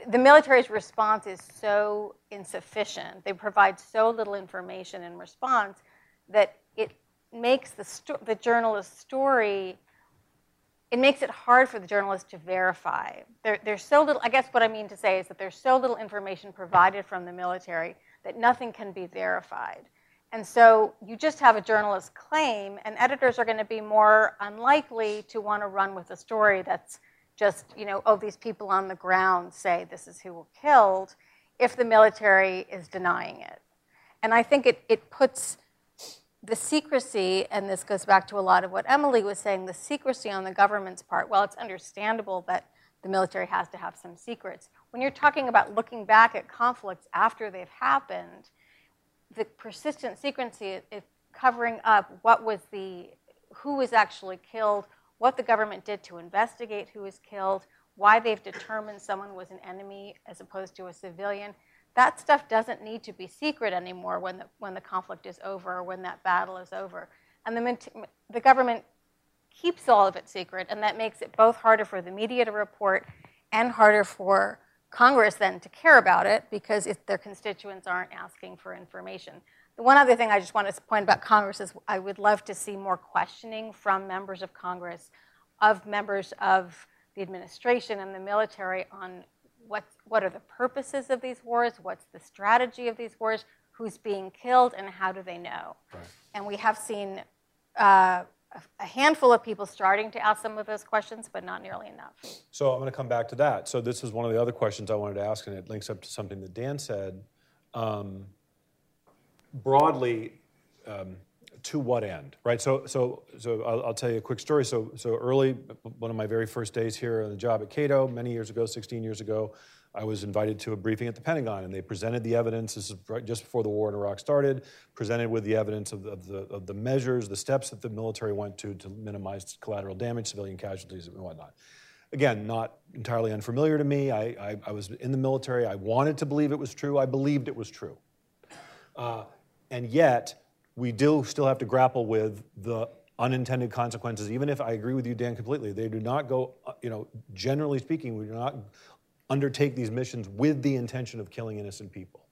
the military's response is so insufficient. They provide so little information in response that it makes the, sto- the journalist's story it makes it hard for the journalist to verify. There, there's so little, I guess what I mean to say is that there's so little information provided from the military that nothing can be verified. And so you just have a journalist claim, and editors are going to be more unlikely to want to run with a story that's just, you know, oh, these people on the ground say this is who were killed, if the military is denying it. And I think it, it puts the secrecy, and this goes back to a lot of what Emily was saying, the secrecy on the government's part, well, it's understandable that the military has to have some secrets. When you're talking about looking back at conflicts after they've happened, the persistent secrecy is covering up what was the, who was actually killed, what the government did to investigate who was killed, why they've determined someone was an enemy as opposed to a civilian. That stuff doesn't need to be secret anymore when the, when the conflict is over or when that battle is over. And the, the government keeps all of it secret, and that makes it both harder for the media to report and harder for Congress then to care about it because if their constituents aren't asking for information. The one other thing I just want to point about Congress is I would love to see more questioning from members of Congress, of members of the administration and the military on what, what are the purposes of these wars, what's the strategy of these wars, who's being killed, and how do they know? Right. And we have seen uh, a handful of people starting to ask some of those questions, but not nearly enough. So I'm going to come back to that. So this is one of the other questions I wanted to ask, and it links up to something that Dan said. Um, broadly, um, to what end, right? So, so, so I'll, I'll, tell you a quick story. So, so early, one of my very first days here on the job at Cato, many years ago, 16 years ago, I was invited to a briefing at the Pentagon, and they presented the evidence. This is just before the war in Iraq started. Presented with the evidence of, of, the, of the measures, the steps that the military went to to minimize collateral damage, civilian casualties, and whatnot. Again, not entirely unfamiliar to me. I, I, I was in the military. I wanted to believe it was true. I believed it was true. Uh, and yet, we do still have to grapple with the unintended consequences, even if I agree with you, Dan, completely. They do not go, you know, generally speaking, we do not undertake these missions with the intention of killing innocent people.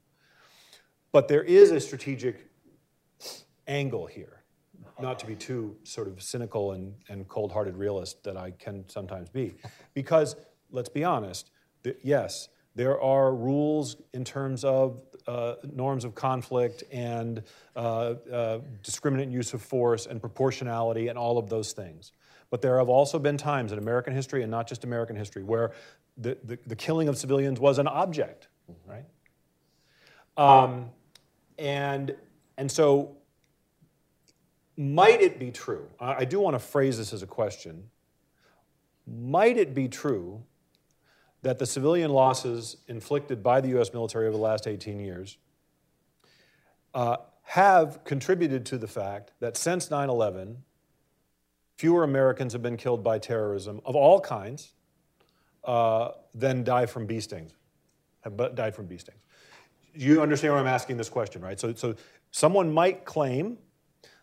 But there is a strategic angle here, not to be too sort of cynical and, and cold hearted realist that I can sometimes be, because let's be honest. th- yes, there are rules in terms of uh, norms of conflict and uh, uh, discriminant use of force and proportionality and all of those things. But there have also been times in American history, and not just American history, where the, the, the killing of civilians was an object, right? Um, and, and so, might it be true? I I do want to phrase this as a question. Might it be true that the civilian losses inflicted by the US military over the last 18 years uh, have contributed to the fact that since 9 11, fewer Americans have been killed by terrorism of all kinds uh, than die from bee stings, have died from bee stings. You understand why I'm asking this question, right? So, so someone might claim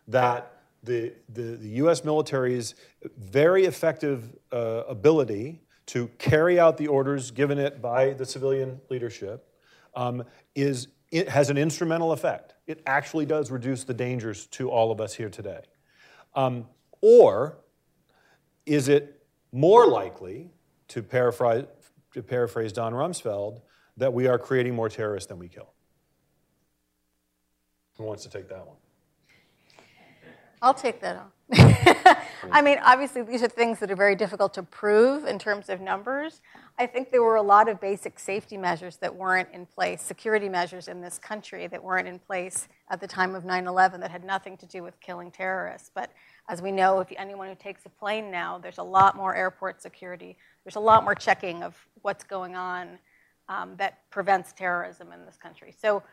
that the, the, the US military's very effective uh, ability to carry out the orders given it by the civilian leadership um, is, it has an instrumental effect. It actually does reduce the dangers to all of us here today. Um, or is it more likely, to paraphrase, to paraphrase Don Rumsfeld, that we are creating more terrorists than we kill? Who wants to take that one? I'll take that on. I mean, obviously, these are things that are very difficult to prove in terms of numbers. I think there were a lot of basic safety measures that weren't in place, security measures in this country that weren't in place at the time of 9 11 that had nothing to do with killing terrorists. But as we know, if anyone who takes a plane now, there's a lot more airport security, there's a lot more checking of what's going on um, that prevents terrorism in this country. So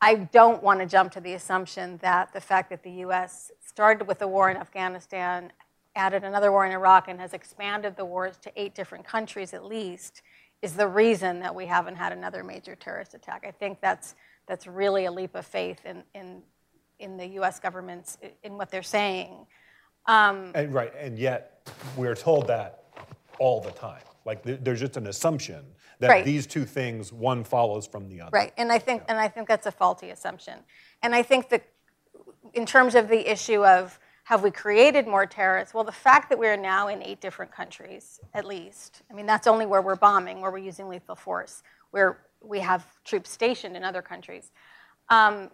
I don't want to jump to the assumption that the fact that the U.S. started with the war in Afghanistan, added another war in Iraq, and has expanded the wars to eight different countries at least is the reason that we haven't had another major terrorist attack. I think that's, that's really a leap of faith in, in, in the U.S. government's, in what they're saying. Um, And, right, and yet we're told that all the time. Like there- there's just an assumption that Right. these two things, one follows from the other. Right, and I think, and I think that's a faulty assumption. And I think that in terms of the issue of have we created more terrorists, well, the fact that we're now in eight different countries, at least, I mean, that's only where we're bombing, where we're using lethal force, where we have troops stationed in other countries, um,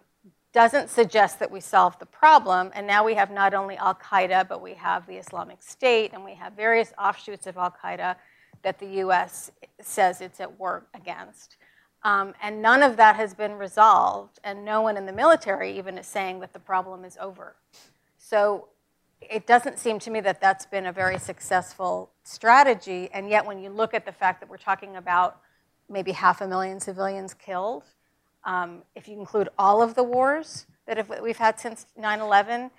doesn't suggest that we solved the problem. And now we have not only Al Qaeda, but we have the Islamic State, and we have various offshoots of Al Qaeda that the US says it's at war against. Um, and none of that has been resolved, and no one in the military even is saying that the problem is over. So it doesn't seem to me that that's been a very successful strategy. And yet, when you look at the fact that we're talking about maybe half a million civilians killed, um, if you include all of the wars that have, we've had since 9 11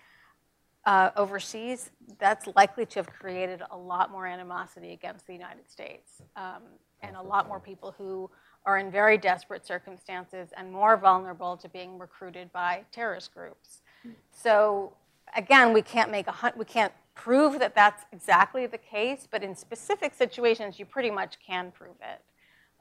uh, overseas, that's likely to have created a lot more animosity against the United States um, and a lot more people who are in very desperate circumstances and more vulnerable to being recruited by terrorist groups. So again, we can't make a hun- we can't prove that that's exactly the case, but in specific situations, you pretty much can prove it.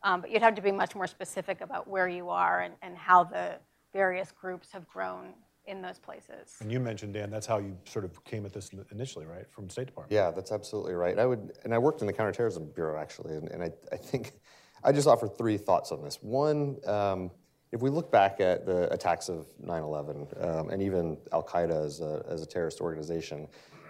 Um, but you'd have to be much more specific about where you are and, and how the various groups have grown in those places. And you mentioned, Dan, that's how you sort of came at this initially, right, from State Department? Yeah, that's absolutely right. I would, and I worked in the counterterrorism bureau actually, and, and I, I think I just offer three thoughts on this. One, um, if we look back at the attacks of 9/11 um, and even Al Qaeda as a, as a terrorist organization,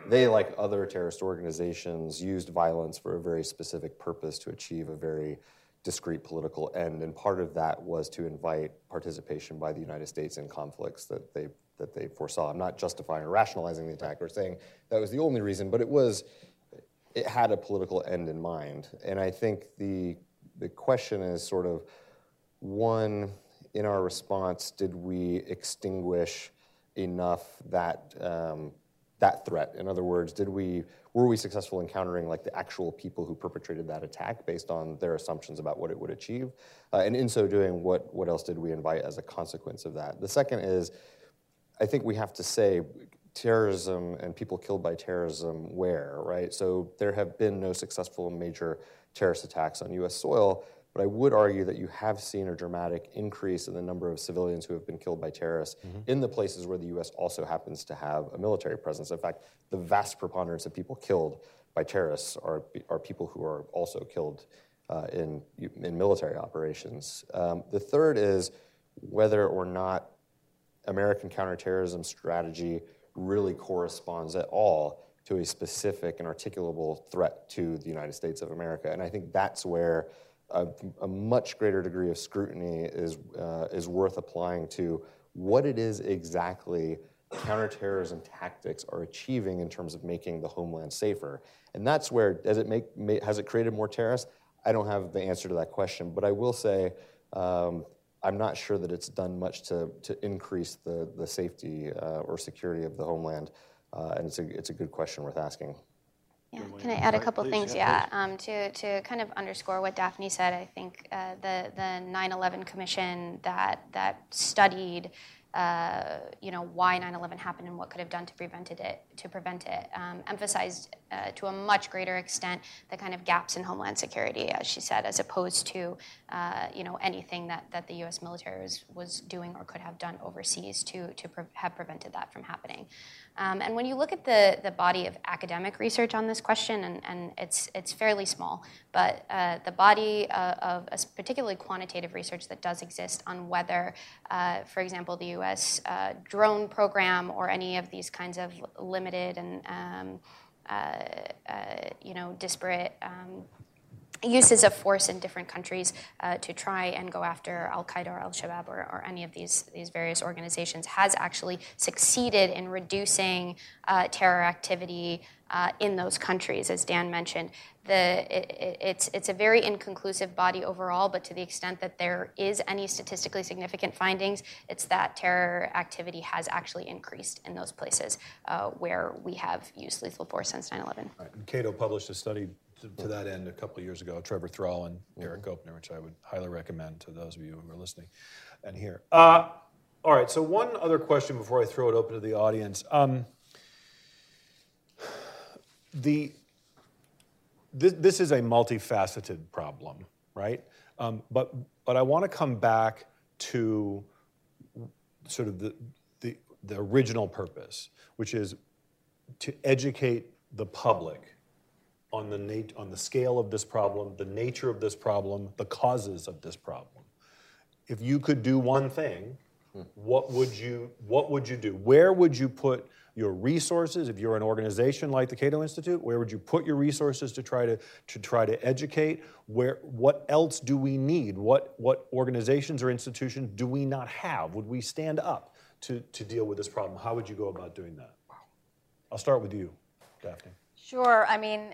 they, like other terrorist organizations, used violence for a very specific purpose to achieve a very discrete political end, and part of that was to invite participation by the United States in conflicts that they that they foresaw. I'm not justifying or rationalizing the attack or saying that was the only reason, but it was it had a political end in mind. And I think the the question is sort of one in our response, did we extinguish enough that um, that threat? In other words, did we were we successful in countering like the actual people who perpetrated that attack based on their assumptions about what it would achieve? Uh, and in so doing, what what else did we invite as a consequence of that? The second is, I think we have to say terrorism and people killed by terrorism where, right? So there have been no successful major terrorist attacks on US soil, But I would argue that you have seen a dramatic increase in the number of civilians who have been killed by terrorists in the places where the U.S. also happens to have a military presence. In fact, the vast preponderance of people killed by terrorists are, are people who are also killed uh, in, in military operations. Um, the third is whether or not American counterterrorism strategy really corresponds at all to a specific and articulable threat to the United States of America. And I think that's where a, a much greater degree of scrutiny is, uh, is worth applying to what it is exactly counterterrorism tactics are achieving in terms of making the homeland safer. And that's where, does it make, has it created more terrorists? I don't have the answer to that question, but I will say um, I'm not sure that it's done much to, to increase the, the safety uh, or security of the homeland. Uh, and it's a, it's a good question worth asking. Yeah, can I add a couple things? Yeah, um, to, to kind of underscore what Daphne said, I think uh, the the 9/11 Commission that that studied uh, you know why 9/11 happened and what could have done to prevent it to prevent it um, emphasized uh, to a much greater extent the kind of gaps in homeland security, as she said, as opposed to uh, you know anything that, that the U.S. military was, was doing or could have done overseas to to pre- have prevented that from happening. Um, and when you look at the, the body of academic research on this question, and, and it's, it's fairly small, but uh, the body uh, of particularly quantitative research that does exist on whether, uh, for example, the US uh, drone program or any of these kinds of limited and um, uh, uh, you know, disparate um, uses of force in different countries uh, to try and go after Al Qaeda or Al Shabaab or, or, any of these, these various organizations has actually succeeded in reducing uh, terror activity uh, in those countries, as Dan mentioned. The, it, it's, it's a very inconclusive body overall, but to the extent that there is any statistically significant findings, it's that terror activity has actually increased in those places uh, where we have used lethal force since 9 11. Right. Cato published a study to, to, that end a couple of years ago, Trevor Thrall and Eric mm-hmm. Goepner, which I would highly recommend to those of you who are listening and here. Uh, all right, so one other question before I throw it open to the audience. Um, the, this, this, is a multifaceted problem, right? Um, but, but I want to come back to sort of the, the, the original purpose, which is to educate the public on the, nat- on the scale of this problem, the nature of this problem, the causes of this problem. If you could do one thing, what would you what would you do? Where would you put your resources if you're an organization like the Cato Institute? Where would you put your resources to try to to try to educate? Where what else do we need? What what organizations or institutions do we not have? Would we stand up to to deal with this problem? How would you go about doing that? I'll start with you, Daphne. Sure. I mean,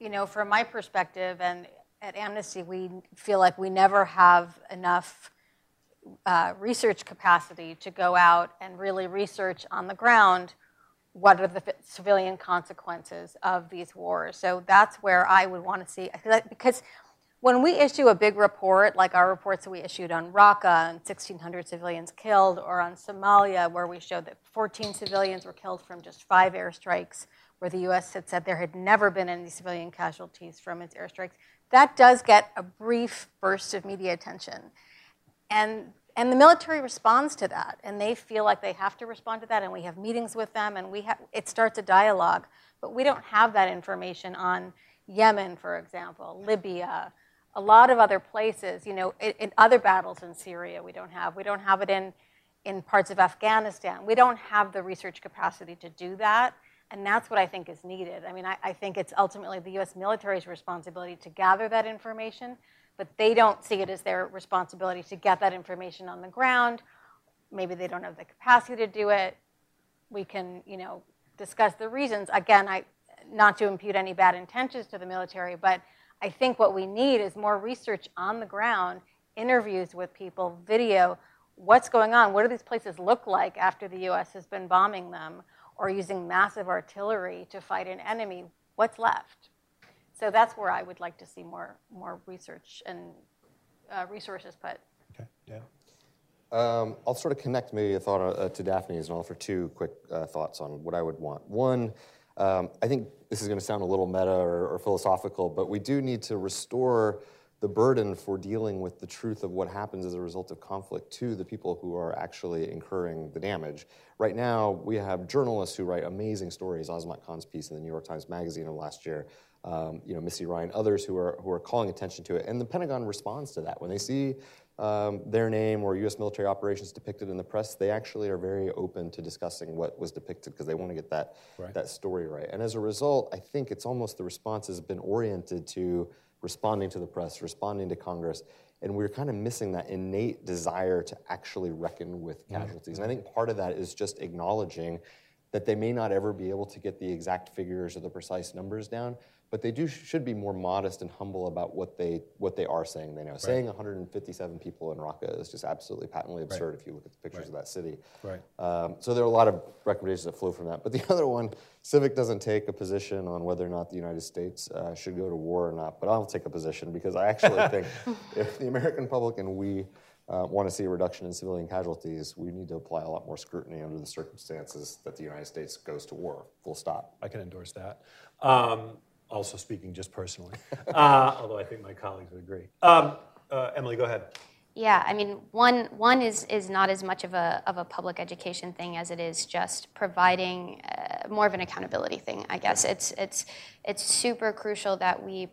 you know, from my perspective, and at Amnesty, we feel like we never have enough uh, research capacity to go out and really research on the ground what are the civilian consequences of these wars. So that's where I would want to see, because when we issue a big report, like our reports that we issued on Raqqa and 1,600 civilians killed, or on Somalia, where we showed that 14 civilians were killed from just five airstrikes, where the U.S. had said there had never been any civilian casualties from its airstrikes, that does get a brief burst of media attention. And, and the military responds to that, and they feel like they have to respond to that, and we have meetings with them, and we ha- it starts a dialogue. But we don't have that information on Yemen, for example, Libya, a lot of other places, you know, in, in other battles in Syria, we don't have. We don't have it in, in parts of Afghanistan. We don't have the research capacity to do that. And that's what I think is needed. I mean, I, I, think it's ultimately the US military's responsibility to gather that information, but they don't see it as their responsibility to get that information on the ground. Maybe they don't have the capacity to do it. We can, you know, discuss the reasons. Again, I not to impute any bad intentions to the military, but I think what we need is more research on the ground, interviews with people, video. What's going on? What do these places look like after the US has been bombing them? Or using massive artillery to fight an enemy, what's left? So that's where I would like to see more, more research and uh, resources put. Okay, yeah. Um, I'll sort of connect maybe a thought uh, to Daphne's and offer two quick uh, thoughts on what I would want. One, um, I think this is going to sound a little meta or, or, philosophical, but we do need to restore the burden for dealing with the truth of what happens as a result of conflict to the people who are actually incurring the damage. Right now, we have journalists who write amazing stories. Azmat Khan's piece in the New York Times Magazine of last year, um, you know, Missy Ryan, others who are who are calling attention to it, and the Pentagon responds to that when they see um, their name or U.S. military operations depicted in the press. They actually are very open to discussing what was depicted because they want to get that right. that story right. And as a result, I think it's almost the response has been oriented to responding to the press, responding to Congress, and we're kind of missing that innate desire to actually reckon with mm-hmm. casualties. Mm-hmm. And I think part of that is just acknowledging that they may not ever be able to get the exact figures or the precise numbers down, but they do should be more modest and humble about what they what they are saying they know. Right. Saying 157 people in Raqqa is just absolutely patently absurd right. if you look at the pictures right. of that city. Right. Um, so there are a lot of recommendations that flow from that. But the other one, Civic doesn't take a position on whether or not the United States uh, should go to war or not. But I'll take a position because I actually think if the American public and we uh, want to see a reduction in civilian casualties, we need to apply a lot more scrutiny under the circumstances that the United States goes to war. Full stop. I can endorse that. Um, also speaking just personally, uh, although I think my colleagues would agree. Um, uh, Emily, go ahead. Yeah, I mean, one one is is not as much of a of a public education thing as it is just providing uh, more of an accountability thing. I guess it's it's it's super crucial that we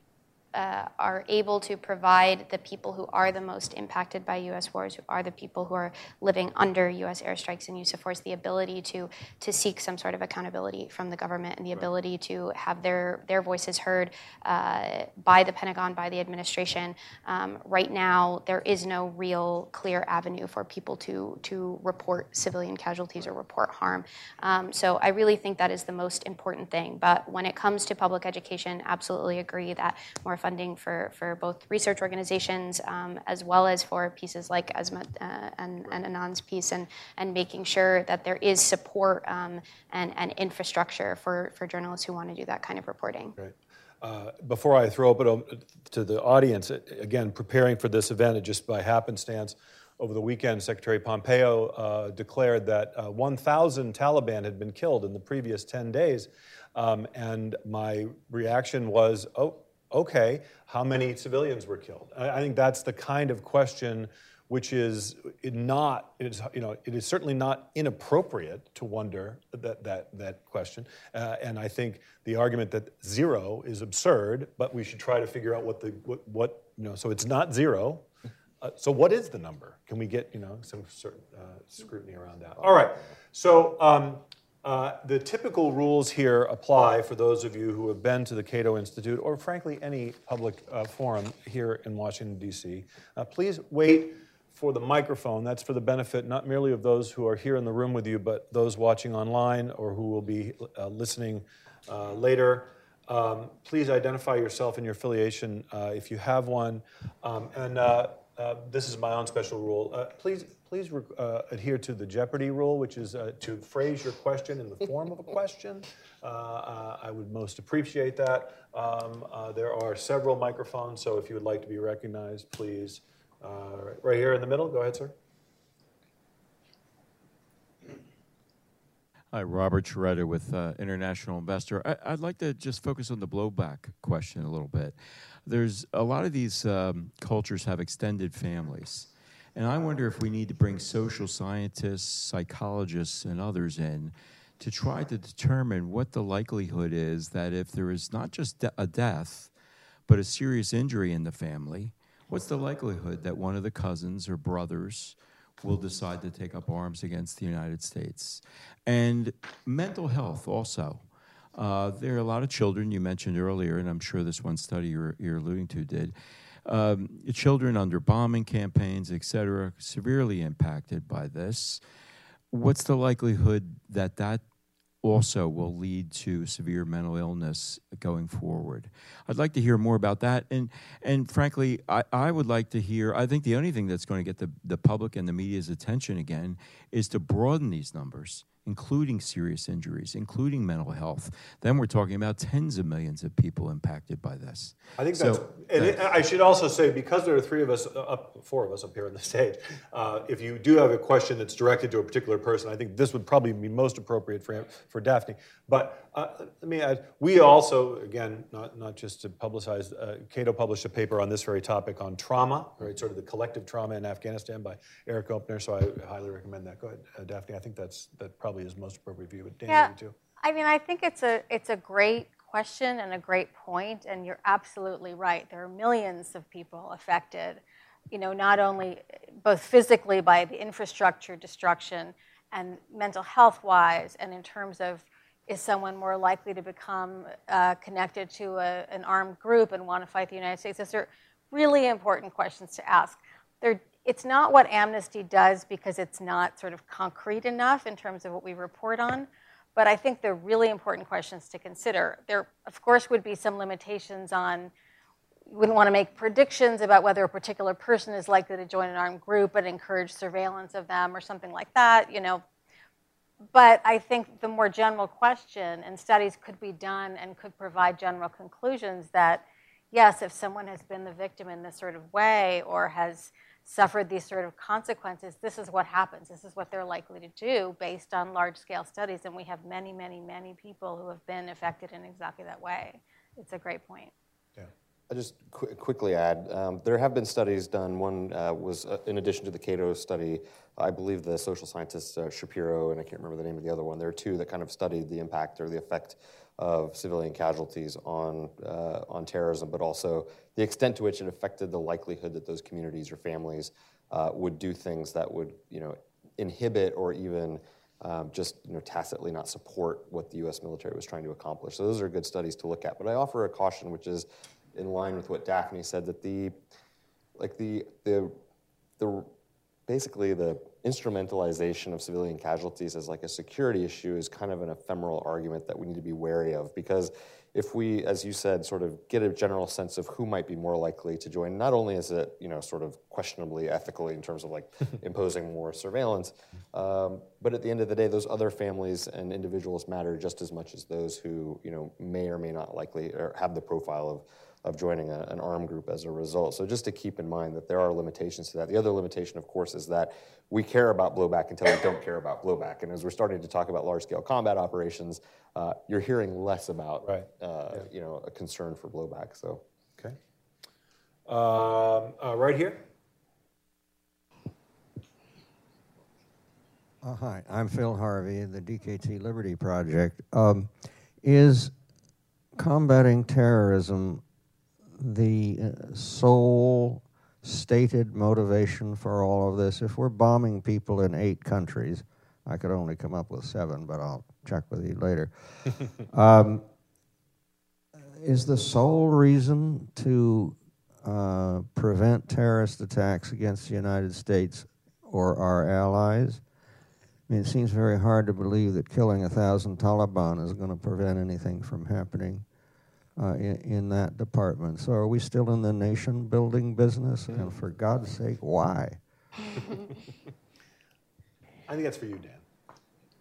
uh, are able to provide the people who are the most impacted by U.S. wars, who are the people who are living under U.S. airstrikes and use of force, the ability to to seek some sort of accountability from the government and the right. ability to have their their voices heard uh, by the Pentagon, by the administration. Um, right now, there is no real clear avenue for people to to report civilian casualties or report harm. Um, so I really think that is the most important thing. But when it comes to public education, absolutely agree that more funding for, for both research organizations um, as well as for pieces like Azmat uh, and, and Anand's piece, and, and making sure that there is support um, and, and infrastructure for, for journalists who want to do that kind of reporting. Right. Uh, before I throw it to the audience, again, preparing for this event, just by happenstance, over the weekend, Secretary Pompeo uh, declared that uh, 1,000 Taliban had been killed in the previous 10 days. Um, and my reaction was, oh, okay, how many civilians were killed? I think that's the kind of question which is not, it is, you know, it is certainly not inappropriate to wonder that, that, that question. Uh, and I think the argument that zero is absurd, but we should try to figure out what the, what, what you know, so it's not zero. Uh, so what is the number? Can we get, you know, some certain uh, scrutiny around that? All right, so um, uh, the typical rules here apply for those of you who have been to the Cato Institute or, frankly, any public uh, forum here in Washington, D.C. Uh, please wait for the microphone. That's for the benefit not merely of those who are here in the room with you, but those watching online or who will be uh, listening uh, later. Um, please identify yourself and your affiliation if you have one. Um, and this is my own special rule. please please uh, adhere to the Jeopardy rule, which is uh, to phrase your question in the form of a question. Uh, uh I would most appreciate that. Um, uh, there are several microphones, so if you would like to be recognized, please. Uh, right here in the middle, go ahead, sir. Hi, Robert Sheretta with International Investor. I, would like to just focus on the blowback question a little bit. There's a lot of these um, cultures have extended families. And I wonder if we need to bring social scientists, psychologists, and others in to try to determine what the likelihood is that if there is not just a death, but a serious injury in the family, what's the likelihood that one of the cousins or brothers will decide to take up arms against the United States? And mental health also. Uh, there are a lot of children you mentioned earlier, and I'm sure this one study you're, you're alluding to did um, children under bombing campaigns, et cetera, severely impacted by this. What's the likelihood that that also will lead to severe mental illness going forward. I'd like to hear more about that. And, and frankly, I, I would like to hear, I think the only thing that's going to get the, the public and the media's attention again is to broaden these numbers including serious injuries, including mental health, then we're talking about tens of millions of people impacted by this. I think So- that's, and it, I should also say, because there are three of us, uh, up, four of us up here on the stage, uh, if you do have a question that's directed to a particular person, I think this would probably be most appropriate for, for Daphne. But uh, let me add, we also, again, not, not just to publicize, uh, Cato published a paper on this very topic on trauma, right, sort of the collective trauma in Afghanistan by Eric Goepner, so I highly recommend that. Go ahead, uh, Daphne, I think that's, that probably is most appropriate for you, but Danny, Yeah, you too. I mean, I think it's a it's a great question and a great point, and you're absolutely right. There are millions of people affected, you know, not only both physically by the infrastructure destruction and mental health wise, and in terms of is someone more likely to become uh, connected to a, an armed group and want to fight the United States? Those are really important questions to ask. They're, it's not what Amnesty does because it's not sort of concrete enough in terms of what we report on. But I think they're really important questions to consider. There, of course, would be some limitations on, you wouldn't want to make predictions about whether a particular person is likely to join an armed group and encourage surveillance of them or something like that, you know. But I think the more general question, and studies could be done and could provide general conclusions that, yes, if someone has been the victim in this sort of way or has suffered these sort of consequences, this is what happens. This is what they're likely to do based on large scale studies. And we have many, many, many people who have been affected in exactly that way. It's a great point. Yeah. I just qu- quickly add, um, there have been studies done. One uh, was, uh, in addition to the Cato study, I believe the social scientist uh, Shapiro, and I can't remember the name of the other one. There are two that kind of studied the impact or the effect of civilian casualties on uh, on terrorism, but also the extent to which it affected the likelihood that those communities or families uh, would do things that would, you know, inhibit or even um, just you know, tacitly not support what the U.S. military was trying to accomplish. So those are good studies to look at. But I offer a caution, which is in line with what Daphne said, that the like the the the basically the instrumentalization of civilian casualties as like a security issue is kind of an ephemeral argument that we need to be wary of because if we, as you said, sort of get a general sense of who might be more likely to join, not only is it you know sort of questionably ethically in terms of like imposing more surveillance, um, but at the end of the day, those other families and individuals matter just as much as those who you know may or may not likely or have the profile of of joining a, an armed group as a result. So just to keep in mind that there are limitations to that. The other limitation, of course, is that we care about blowback until we don't care about blowback. And as we're starting to talk about large-scale combat operations, uh, you're hearing less about Right. uh, you know a concern for blowback. So. Okay. Um, uh, right here. Uh, hi, I'm Phil Harvey, the DKT Liberty Project. Um, is combating terrorism the uh, sole stated motivation for all of this? If we're bombing people in eight countries, I could only come up with seven, but I'll check with you later. um, is the sole reason to uh, prevent terrorist attacks against the United States or our allies? I mean, it seems very hard to believe that killing a thousand Taliban is going to prevent anything from happening uh, in, in that department. So, are we still in the nation building business? And for God's sake, why? I think that's for you, Dan.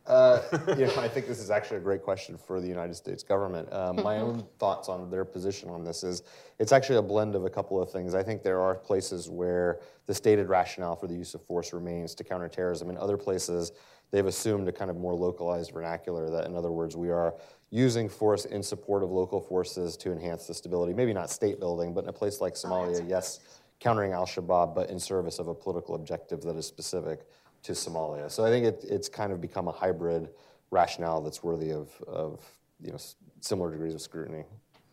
Uh, you know, I think this is actually a great question for the United States government. Um, my own thoughts on their position on this is it's actually a blend of a couple of things. I think there are places where the stated rationale for the use of force remains to counter terrorism. In other places, they've assumed a kind of more localized vernacular that, in other words, we are using force in support of local forces to enhance the stability. Maybe not state building, but in a place like oh, Somalia, yes, countering al Shabaab, but in service of a political objective that is specific to Somalia. So I think it, it's kind of become a hybrid rationale that's worthy of, of you know, similar degrees of scrutiny.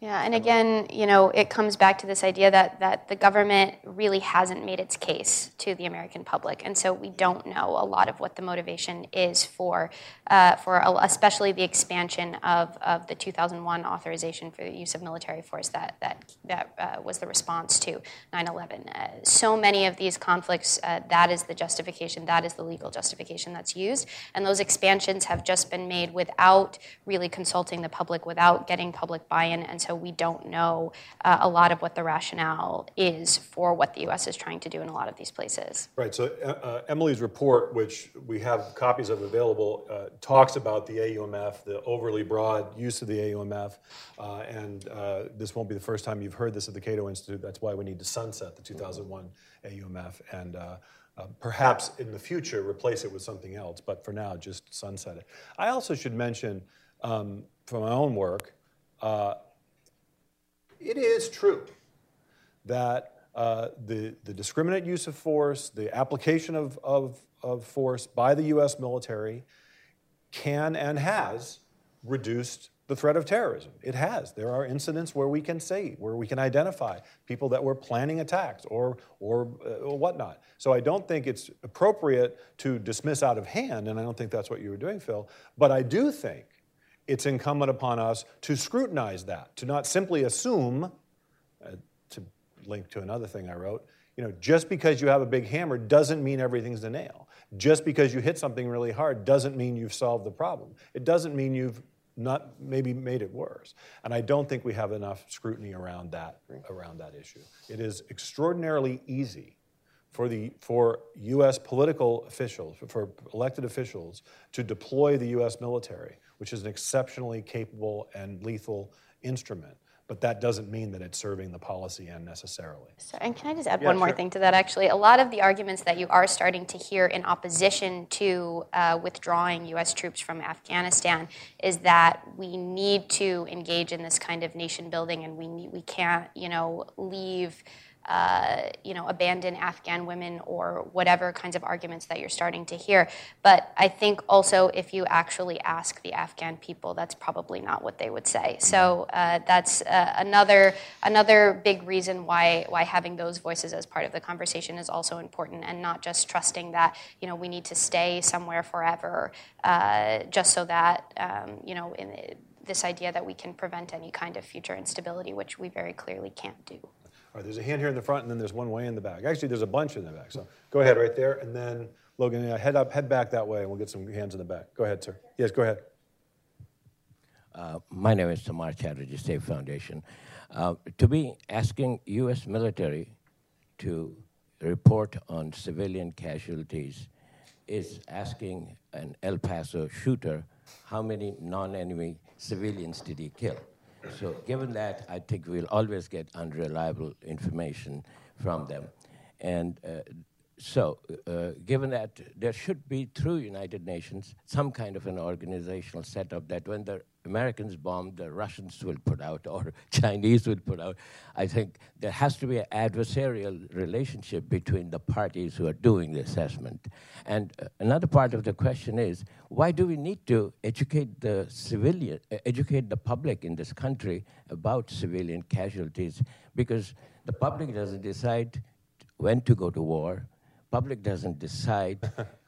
Yeah, and again, you know, it comes back to this idea that, that the government really hasn't made its case to the American public, and so we don't know a lot of what the motivation is for, uh, for a- especially the expansion of, of the 2001 authorization for the use of military force that that that uh, was the response to 9/11. Uh, so many of these conflicts, uh, that is the justification, that is the legal justification that's used, and those expansions have just been made without really consulting the public, without getting public buy-in, and so so we don't know uh, a lot of what the rationale is for what the U.S. is trying to do in a lot of these places. Right. So uh, uh, Emily's report, which we have copies of available, uh, talks about the AUMF, the overly broad use of the AUMF, uh, and uh, this won't be the first time you've heard this at the Cato Institute. That's why we need to sunset the 2001 AUMF and. Uh, perhaps in the future replace it with something else, but for now, just sunset it. I also should mention um, from my own work, uh, it is true that uh, the, the discriminate use of force, the application of, of, of force by the US military can and has reduced the threat of terrorism. It has. There are incidents where we can say, where we can identify people that were planning attacks or, or, uh, or whatnot. So I don't think it's appropriate to dismiss out of hand, and I don't think that's what you were doing, Phil. But I do think it's incumbent upon us to scrutinize that, to not simply assume, uh, to link to another thing I wrote, you know, just because you have a big hammer doesn't mean everything's a nail. Just because you hit something really hard doesn't mean you've solved the problem. It doesn't mean you've not maybe made it worse. And I don't think we have enough scrutiny around that around that issue. It is extraordinarily easy for the for U.S. political officials, for elected officials, to deploy the U.S. military which is an exceptionally capable and lethal instrument. But that doesn't mean that it's serving the policy end necessarily. So, and can I just add yeah, one more thing to that? Actually, a lot of the arguments that you are starting to hear in opposition to uh, withdrawing U.S. troops from Afghanistan is that we need to engage in this kind of nation building, and we need, we can't, you know, leave uh, you know, abandon Afghan women or whatever kinds of arguments that you're starting to hear. But I think also if you actually ask the Afghan people, that's probably not what they would say. So uh, that's uh, another another big reason why why having those voices as part of the conversation is also important, and not just trusting that you know we need to stay somewhere forever uh, just so that um, you know. In, this idea that we can prevent any kind of future instability, which we very clearly can't do. All right, there's a hand here in the front, and then there's one way in the back. Actually, there's a bunch in the back. So go ahead right there, and then Logan, yeah, head up, head back that way, and we'll get some hands in the back. Go ahead, sir. Yes, go ahead. Uh, my name is Tamar Chatterjee, State Foundation. Uh, to be asking U.S. military to report on civilian casualties is asking an El Paso shooter how many non-enemy civilians did he kill. So given that, I think we'll always get unreliable information from them. And uh, so, uh, given that there should be through United Nations some kind of an organizational setup that when the Americans bomb, the Russians will put out or Chinese will put out. I think there has to be an adversarial relationship between the parties who are doing the assessment. And uh, another part of the question is why do we need to educate the civilian, educate the public in this country about civilian casualties? Because the public doesn't decide when to go to war. Public doesn't decide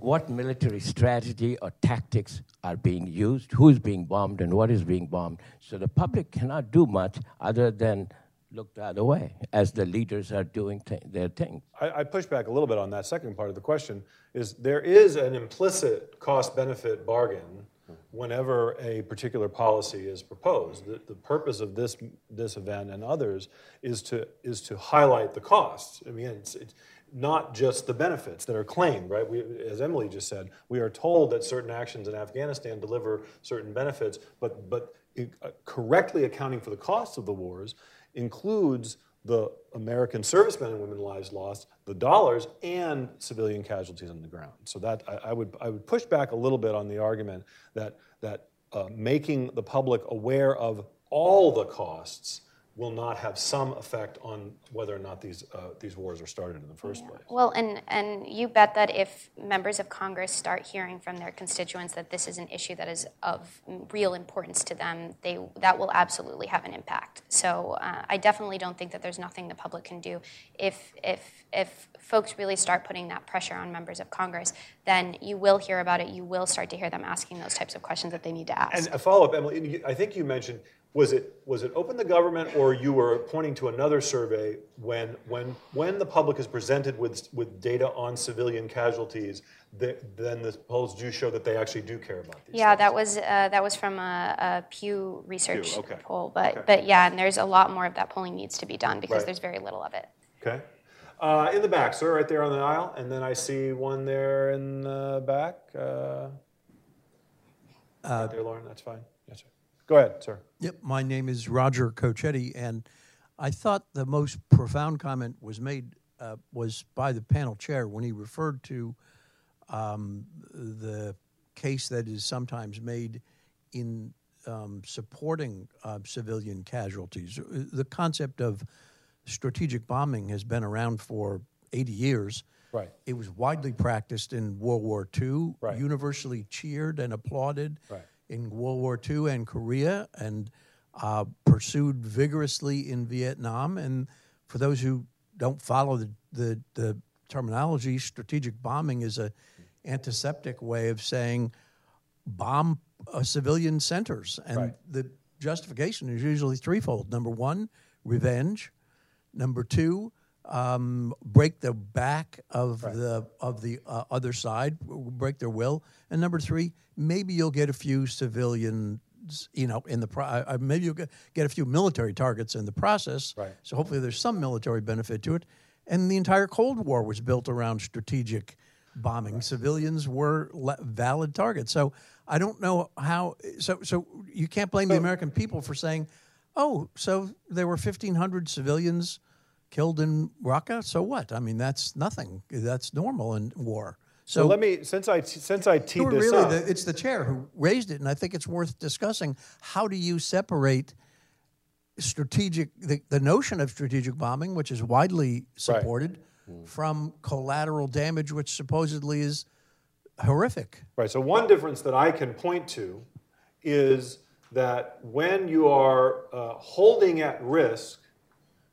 what military strategy or tactics are being used, who is being bombed, and what is being bombed. So the public cannot do much other than look the other way as the leaders are doing th- their thing. I, I, push back a little bit on that second part of the question. Is there is an implicit cost-benefit bargain whenever a particular policy is proposed. The, the purpose of this this event and others is to is to highlight the costs. I mean, it's, it's not just the benefits that are claimed, right? We, as Emily just said, we are told that certain actions in Afghanistan deliver certain benefits, but, but uh, correctly accounting for the costs of the wars includes the American servicemen and women lives lost, the dollars, and civilian casualties on the ground. So that I, I would I would push back a little bit on the argument that that uh, making the public aware of all the costs will not have some effect on whether or not these, uh, these wars are started in the first yeah. place. Well, and, and you bet that if members of Congress start hearing from their constituents that this is an issue that is of real importance to them, they, that will absolutely have an impact. So uh, I definitely don't think that there's nothing the public can do. If, if, if folks really start putting that pressure on members of Congress, then you will hear about it. You will start to hear them asking those types of questions that they need to ask. And a follow up, Emily, I think you mentioned was it was it open the government or you were pointing to another survey when when when the public is presented with with data on civilian casualties the, then the polls do show that they actually do care about these Yeah, things. that was uh, that was from a, a Pew Research okay. poll, but Okay. but yeah, and there's a lot more of that polling needs to be done because Right. there's very little of it. okay uh, in the back sir right there on the aisle and then i see one there in the back uh, right there lauren that's fine yes sir go ahead sir Yep, my name is Roger Cochetti, and I thought the most profound comment was made uh, was by the panel chair when he referred to um, the case that is sometimes made in um, supporting uh, civilian casualties. Uh, The concept of strategic bombing has been around for 80 years. Right. It was widely practiced in World War II, Right. universally cheered and applauded Right. In World War II and Korea, and uh, pursued vigorously in Vietnam. And for those who don't follow the, the, the terminology, strategic bombing is a antiseptic way of saying bomb uh, civilian centers. And Right. the justification is usually threefold. Number one, revenge. Number two, um, break the back of the of the uh, other side, break their will. And number three, maybe you'll get a few civilians, you know, in the pro- uh, maybe you'll get, get a few military targets in the process. Right. So hopefully there's some military benefit to it. And the entire Cold War was built around strategic bombing. Civilians were le- valid targets. So I don't know how. So so you can't blame the American people for saying, "Oh, so there were 1,500 civilians killed in Raqqa. So what? I mean, that's nothing. That's normal in war." so let me since i since i teed this really, up the, it's the chair who raised it, and I think it's worth discussing. How do you separate strategic, the, the notion of strategic bombing, which is widely supported, from collateral damage, which supposedly is horrific? Right. So one difference that I can point to is that when you are uh, holding at risk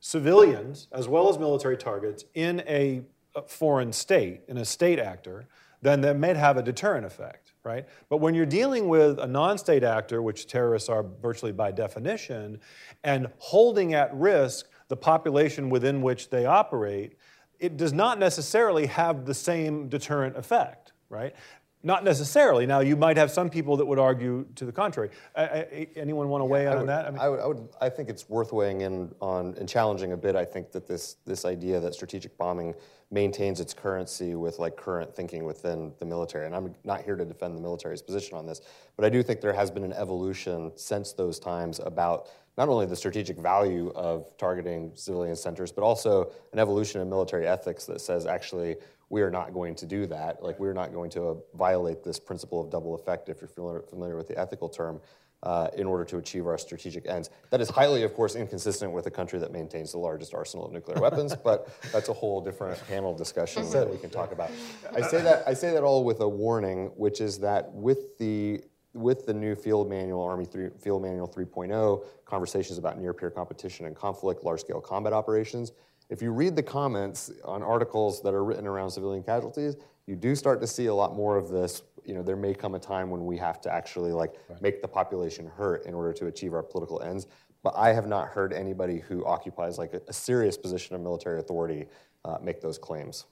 civilians as well as military targets in a, foreign state, in a state actor, then that may have a deterrent effect, right? But when you're dealing with a non-state actor, which terrorists are virtually by definition, and holding at risk the population within which they operate, it does not necessarily have the same deterrent effect, right? Not necessarily. Now, you might have some people that would argue to the contrary. I, I, anyone want to weigh in on would, that? I mean, I, would, I would. I think it's worth weighing in on and challenging a bit. I think that this this idea that strategic bombing maintains its currency with like current thinking within the military. And I'm not here to defend the military's position on this, but I do think there has been an evolution since those times about not only the strategic value of targeting civilian centers, but also an evolution in military ethics that says actually we are not going to do that. Like we're not going to uh, violate this principle of double effect, if you're familiar, with the ethical term, uh, in order to achieve our strategic ends. That is highly, of course, inconsistent with a country that maintains the largest arsenal of nuclear weapons, but that's a whole different panel discussion that we can talk about. I say that I say that all with a warning, which is that with the with the new field manual, Army 3, Field Manual 3.0, conversations about near peer competition and conflict, large scale combat operations. If you read the comments on articles that are written around civilian casualties, you do start to see a lot more of this. You know, there may come a time when we have to actually like make the population hurt in order to achieve our political ends. But I have not heard anybody who occupies like a, a serious position of military authority uh, make those claims.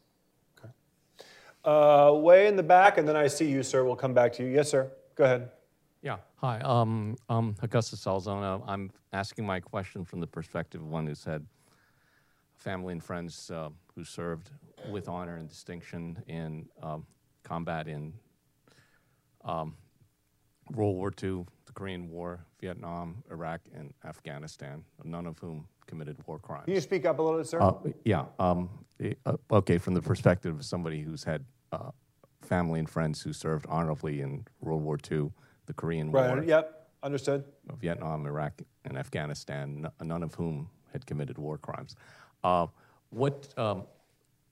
Okay. uh, way in the back, and then I see you, sir. We'll come back to you. Yes, sir. Go ahead. Yeah. Hi. Um, I'm Augustus Salzona. I'm asking my question from the perspective of one who's had family and friends uh, who served with honor and distinction in um, combat in um, World War II, the Korean War, Vietnam, Iraq, and Afghanistan, none of whom committed war crimes. Can you speak up a little bit, sir? Uh, yeah. Um, eh, uh, okay, from the perspective of somebody who's had uh, family and friends who served honorably in World War II, the Korean War, right. Yep. Understood. Vietnam, Iraq, and Afghanistan, n- none of whom had committed war crimes. Uh, what um,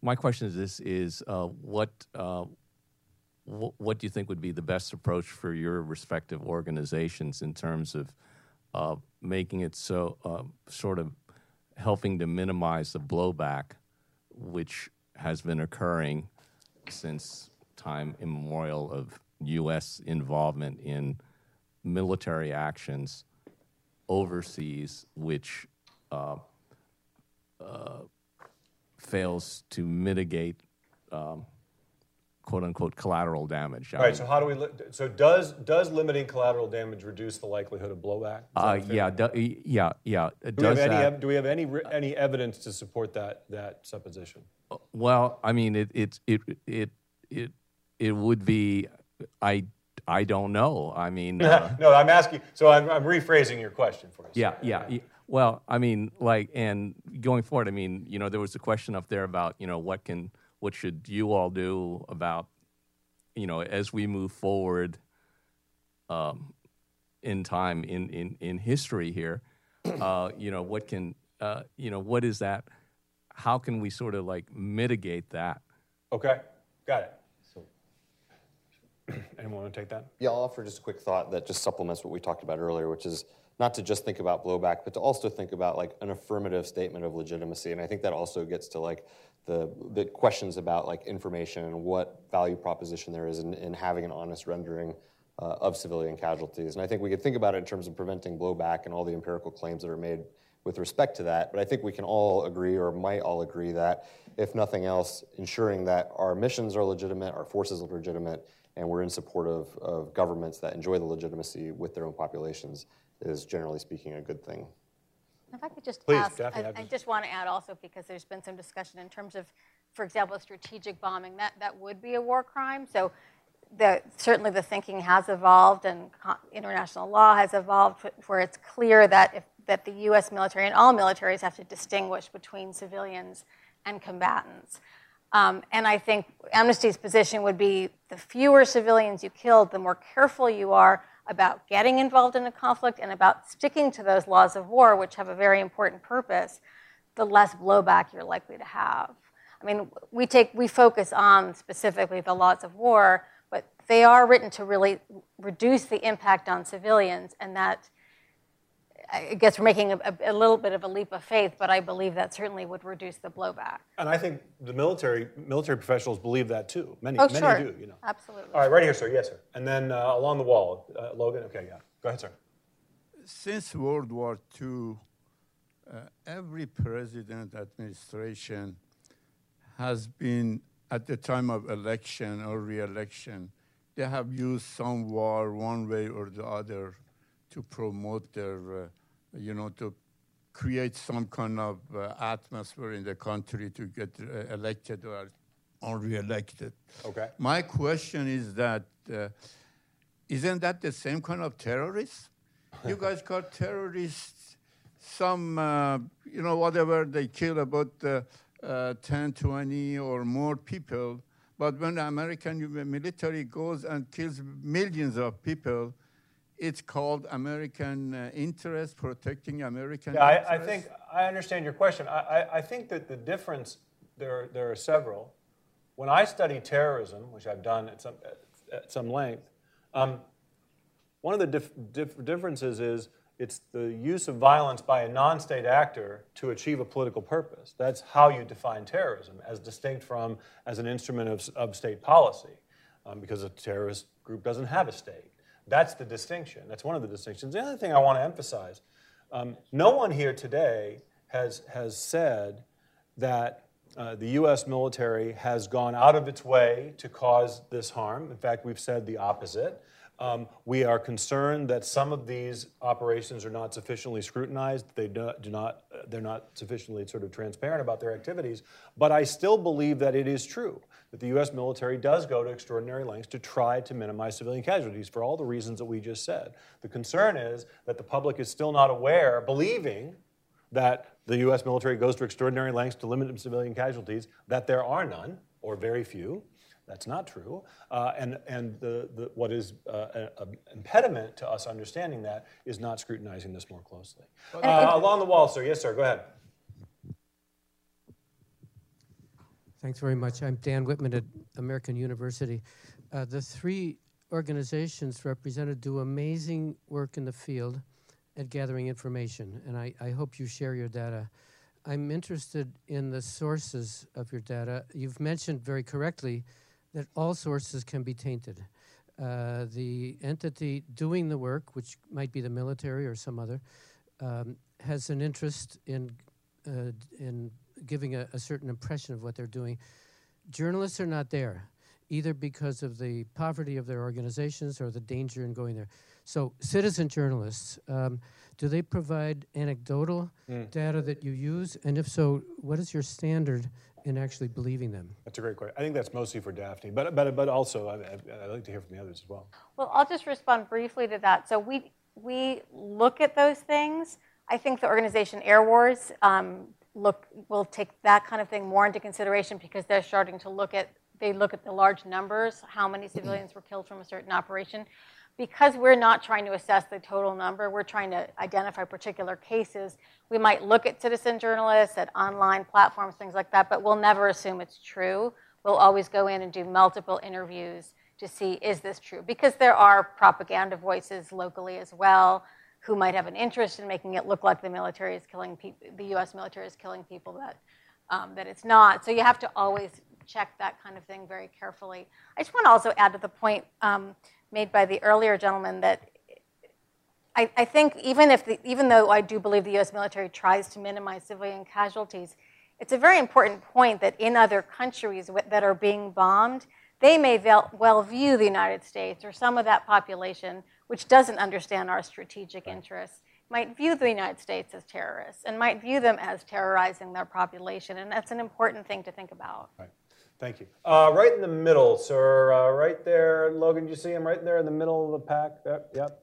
my question is this: is uh, what uh, wh- what do you think would be the best approach for your respective organizations in terms of uh, making it so uh, sort of helping to minimize the blowback which has been occurring since time immemorial of U.S. involvement in military actions overseas, which uh, uh, fails to mitigate um, quote unquote collateral damage. All right. So how do we? Li- so does does limiting collateral damage reduce the likelihood of blowback? Uh, yeah, do, yeah, yeah. Do we, have any, that. do we have any any evidence to support that that supposition? Well, I mean, it it it it it it would be. I I don't know. I mean, uh, no, I'm asking. So I'm, I'm rephrasing your question for you. yeah, yeah, yeah. Well, I mean, like, and going forward, I mean, you know, there was a question up there about, you know, what can, what should you all do about, you know, as we move forward, um, in time in in in history here, uh, you know, what can, uh, you know, what is that? How can we sort of like mitigate that? Okay. Got it. So, anyone want to take that? Yeah, I'll offer just a quick thought that just supplements what we talked about earlier, which is not to just think about blowback, but to also think about like an affirmative statement of legitimacy. And I think that also gets to like the, the questions about like information and what value proposition there is in, in having an honest rendering uh, of civilian casualties. And I think we could think about it in terms of preventing blowback and all the empirical claims that are made with respect to that. But I think we can all agree, or might all agree, that if nothing else, ensuring that our missions are legitimate, our forces are legitimate, and we're in support of, of governments that enjoy the legitimacy with their own populations is generally speaking a good thing. If I could just Please, ask, Daphne, I, I've just- just want to add also because there's been some discussion in terms of, for example, strategic bombing. That that would be a war crime. So, the certainly the thinking has evolved and international law has evolved where it's clear that if that the U.S. military and all militaries have to distinguish between civilians and combatants. Um, and I think Amnesty's position would be the fewer civilians you killed, the more careful you are about getting involved in a conflict and about sticking to those laws of war, which have a very important purpose, the less blowback you're likely to have. I mean, we take we focus on specifically the laws of war, but they are written to really reduce the impact on civilians, and that I guess we're making a, a, a little bit of a leap of faith, but I believe that certainly would reduce the blowback. And I think the military military professionals believe that too. Many Oh, many sure. do. You know. Absolutely. All right, right here, sir. Yes, sir. And then uh, along the wall, uh, Logan. Okay, yeah. Go ahead, sir. Since World War II, uh, every president administration has been, at the time of election or re-election, they have used some war one way or the other to promote their, uh, you know, to create some kind of uh, atmosphere in the country to get uh, elected or, or re-elected. Okay. My question is that uh, isn't that the same kind of terrorists? you guys call terrorists some, uh, you know, whatever they kill about uh, uh, 10, 20 or more people. But when the American military goes and kills millions of people, it's called American uh, interest, protecting American Yeah, I, I think I understand your question. I, I, I think that the difference there there are several. When I study terrorism, which I've done at some at some length, um, one of the dif- dif- differences is it's the use of violence by a non-state actor to achieve a political purpose. That's how you define terrorism, as distinct from as an instrument of, of state policy, um, because a terrorist group doesn't have a state. That's the distinction. That's one of the distinctions. The other thing I want to emphasize: um, no one here today has has said that uh, the U.S. military has gone out of its way to cause this harm. In fact, we've said the opposite. Um, we are concerned that some of these operations are not sufficiently scrutinized. They do, do not, they're not sufficiently sort of transparent about their activities. But I still believe that it is true that the U.S. military does go to extraordinary lengths to try to minimize civilian casualties for all the reasons that we just said. The concern is that the public is still not aware, believing that the U.S. military goes to extraordinary lengths to limit civilian casualties, that there are none or very few. That's not true. Uh, and and the, the, what is uh, an impediment to us understanding that is not scrutinizing this more closely. Uh, along the wall, sir. Yes, sir. Go ahead. Thanks very much. I'm Dan Whitman at American University. Uh, the three organizations represented do amazing work in the field at gathering information, and I, I hope you share your data. I'm interested in the sources of your data. You've mentioned very correctly that all sources can be tainted. Uh, the entity doing the work, which might be the military or some other, um, has an interest in uh, in giving a, a certain impression of what they're doing. Journalists are not there, either because of the poverty of their organizations or the danger in going there. So, citizen journalists, um, do they provide anecdotal Mm. data that you use? And if so, what is your standard in actually believing them? That's a great question. I think that's mostly for Daphne, but but but also I, I, I'd like to hear from the others as well. Well, I'll just respond briefly to that. So we we look at those things. I think the organization Airwars um, look will take that kind of thing more into consideration because they're starting to look at they look at the large numbers, how many civilians were killed from a certain operation. Because we're not trying to assess the total number, we're trying to identify particular cases. We might look at citizen journalists, at online platforms, things like that, but we'll never assume it's true. We'll always go in and do multiple interviews to see is this true? Because there are propaganda voices locally as well who might have an interest in making it look like the military is killing the U.S. military is killing people that um, that it's not. So you have to always check that kind of thing very carefully. I just want to also add to the point um, made by the earlier gentleman that I, I think even if the, even though I do believe the U.S. military tries to minimize civilian casualties, it's a very important point that in other countries that are being bombed, they may well view the United States or some of that population, which doesn't understand our strategic interests, might view the United States as terrorists and might view them as terrorizing their population. And that's an important thing to think about. Right. Thank you. Uh, right in the middle, sir. Uh, right there, Logan. You see him right there in the middle of the pack? Yep. yep.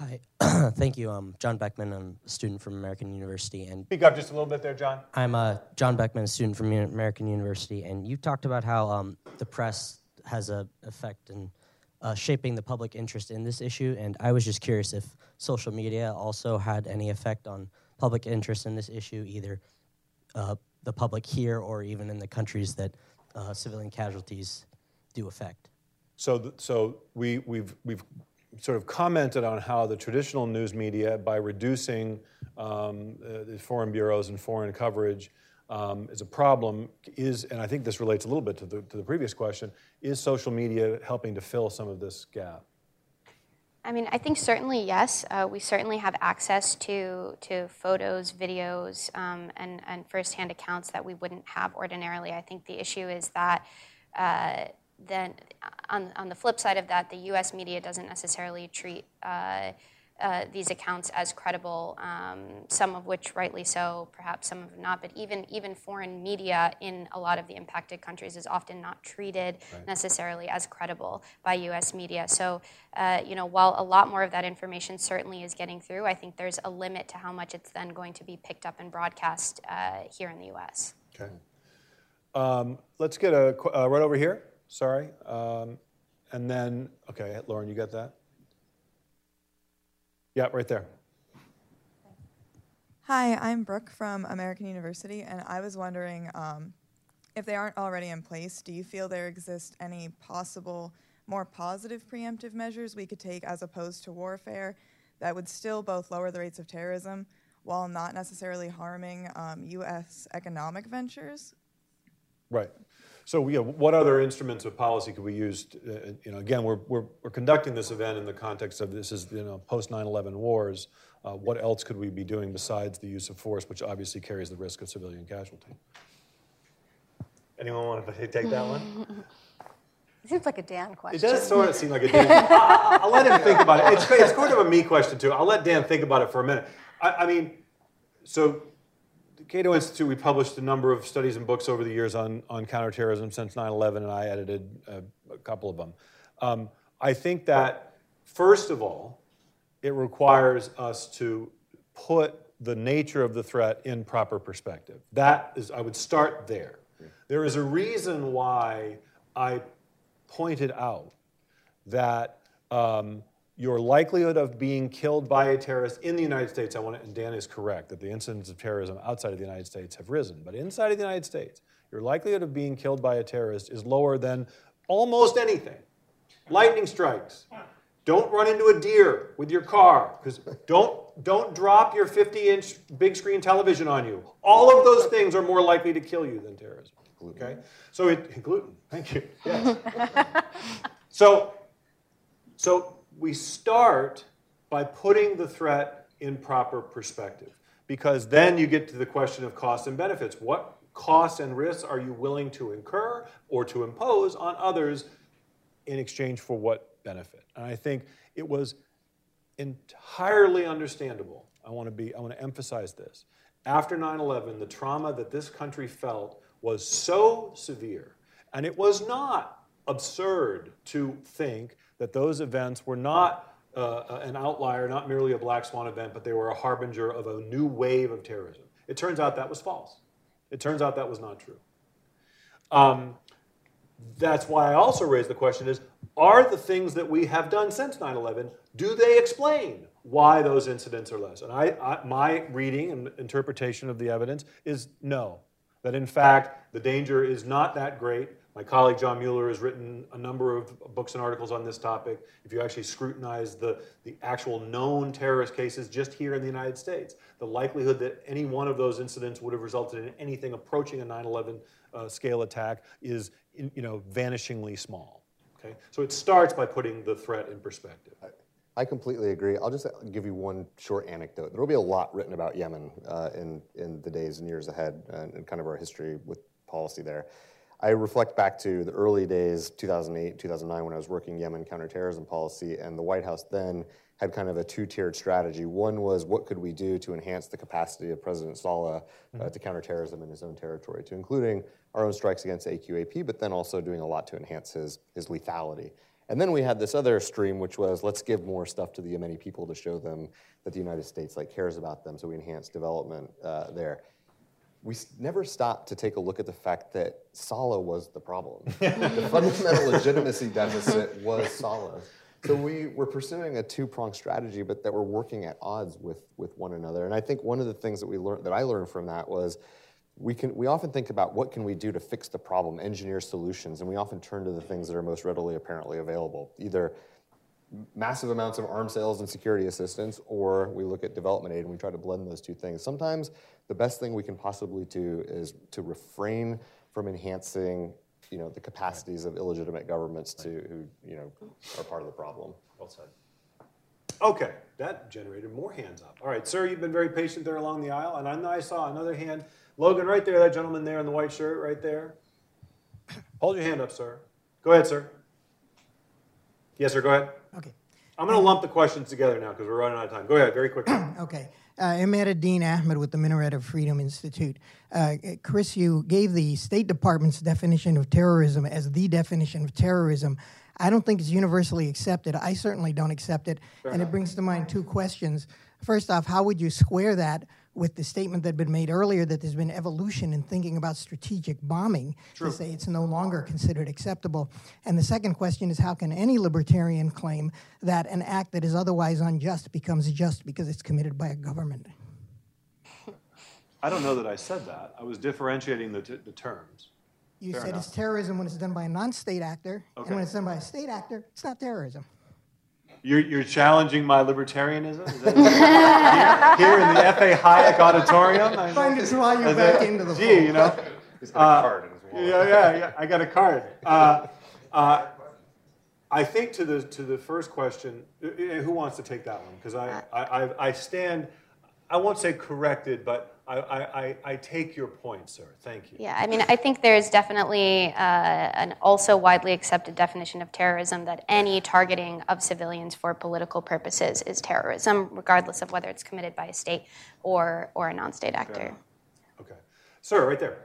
Hi, thank you. I'm John Beckman. I'm a student from American University, and Speak up just a little bit there, John. I'm uh, John Beckman, a student from American University. And you talked about how um, the press has an effect in uh, shaping the public interest in this issue, and I was just curious if social media also had any effect on public interest in this issue, either uh, the public here or even in the countries that uh, civilian casualties do affect. So, th- so we, we've, we've sort of commented on how the traditional news media, by reducing um, the foreign bureaus and foreign coverage, um, is a problem. Is and I think this relates a little bit to the, to the previous question: Is social media helping to fill some of this gap? I mean, I think certainly yes. Uh, we certainly have access to to photos, videos, um, and and firsthand accounts that we wouldn't have ordinarily. I think the issue is that. Uh, then, on on the flip side of that, the U.S. media doesn't necessarily treat uh, uh, these accounts as credible. Um, some of which, rightly so, perhaps some of them not. But even even foreign media in a lot of the impacted countries is often not treated Right. necessarily as credible by U.S. media. So, uh, you know, while a lot more of that information certainly is getting through, I think there's a limit to how much it's then going to be picked up and broadcast uh, here in the U.S. Okay. Um, let's get a uh, right over here. Sorry, um, and then okay, Lauren, you got that? Yeah, right there. Hi, I'm Brooke from American University, and I was wondering um, if they aren't already in place, do you feel there exist any possible more positive preemptive measures we could take as opposed to warfare that would still both lower the rates of terrorism while not necessarily harming um, U.S. economic ventures? Right. So, yeah, what other instruments of policy could we use? To, uh, you know, again, we're, we're, we're conducting this event in the context of this is you know post 9/11 wars. Uh, what else could we be doing besides the use of force, which obviously carries the risk of civilian casualty? Anyone want to take that one? It seems like a Dan question. It does sort of seem like a Dan. I'll, I'll let him think about it. It's, it's sort of a me question too. I'll let Dan think about it for a minute. I, I mean, so the Cato Institute, we published a number of studies and books over the years on, on counterterrorism since 9/11, and I edited a, a couple of them. Um, I think that first of all, it requires us to put the nature of the threat in proper perspective. That is, I would start there. There is a reason why I pointed out that um, your likelihood of being killed by a terrorist in the United States, I want to, and Dan is correct, that the incidents of terrorism outside of the United States have risen. But inside of the United States, your likelihood of being killed by a terrorist is lower than almost anything. Lightning strikes. Don't run into a deer with your car, because don't, don't drop your 50 inch big screen television on you. All of those things are more likely to kill you than terrorism. Okay? So it, gluten, thank you. Yes. So, so we start by putting the threat in proper perspective because then you get to the question of costs and benefits. What costs and risks are you willing to incur or to impose on others in exchange for what benefit? And I think it was entirely understandable. I want to be I want to emphasize this. After 9/11, the trauma that this country felt was so severe, and it was not absurd to think that those events were not uh, an outlier, not merely a black swan event, but they were a harbinger of a new wave of terrorism. It turns out that was false. It turns out that was not true. Um, that's why I also raise the question is, are the things that we have done since 9-11, do they explain why those incidents are less? And I, I, my reading and interpretation of the evidence is no. That in fact, the danger is not that great. My colleague John Mueller has written a number of books and articles on this topic. If you actually scrutinize the, the actual known terrorist cases just here in the United States, the likelihood that any one of those incidents would have resulted in anything approaching a 9 11 uh, scale attack is in, you know, vanishingly small. Okay? So it starts by putting the threat in perspective. I completely agree. I'll just give you one short anecdote. There will be a lot written about Yemen uh, in, in the days and years ahead and, and kind of our history with policy there. I reflect back to the early days, 2008, 2009, when I was working Yemen counterterrorism policy, and the White House then had kind of a two-tiered strategy. One was what could we do to enhance the capacity of President Saleh uh, mm-hmm. to counter terrorism in his own territory, to including our own strikes against AQAP, but then also doing a lot to enhance his, his lethality. And then we had this other stream, which was let's give more stuff to the Yemeni people to show them that the United States like cares about them, so we enhance development uh, there we never stopped to take a look at the fact that Saleh was the problem. the fundamental legitimacy deficit was Saleh. So we were pursuing a two-pronged strategy, but that were working at odds with, with one another. And I think one of the things that we learned that I learned from that was we can we often think about what can we do to fix the problem, engineer solutions, and we often turn to the things that are most readily apparently available, either massive amounts of arms sales and security assistance, or we look at development aid and we try to blend those two things. Sometimes the best thing we can possibly do is to refrain from enhancing you know, the capacities of illegitimate governments to who you know, are part of the problem. Well said. Okay, that generated more hands up. All right, sir, you've been very patient there along the aisle, and I saw another hand. Logan, right there, that gentleman there in the white shirt, right there. Hold your hand up, sir. Go ahead, sir. Yes, sir, go ahead. Okay. I'm going to lump the questions together now because we're running out of time. Go ahead, very quickly. okay. Uh, Dean Ahmad with the Minaret of Freedom Institute. Uh, Chris, you gave the State Department's definition of terrorism as the definition of terrorism. I don't think it's universally accepted. I certainly don't accept it. Fair and enough. it brings to mind two questions. First off, how would you square that with the statement that had been made earlier that there's been evolution in thinking about strategic bombing True. to say it's no longer considered acceptable. And the second question is how can any libertarian claim that an act that is otherwise unjust becomes just because it's committed by a government? I don't know that I said that. I was differentiating the, t- the terms. You Fair said enough. it's terrorism when it's done by a non state actor, okay. and when it's done by a state actor, it's not terrorism. You're, you're challenging my libertarianism? here, here, in the F.A. Hayek Auditorium? I'm trying to draw you back into the Gee, you know. He's got a uh, card in his wallet. Yeah, yeah, yeah. I got a card. Uh, uh, I think to the to the first question, uh, uh, who wants to take that one? Because I, I I stand, I won't say corrected, but I, I, I, take your point, sir. Thank you. Yeah, I mean, I think there's definitely uh, an also widely accepted definition of terrorism that any targeting of civilians for political purposes is terrorism, regardless of whether it's committed by a state or, or a non state actor. Okay. Sir, right there.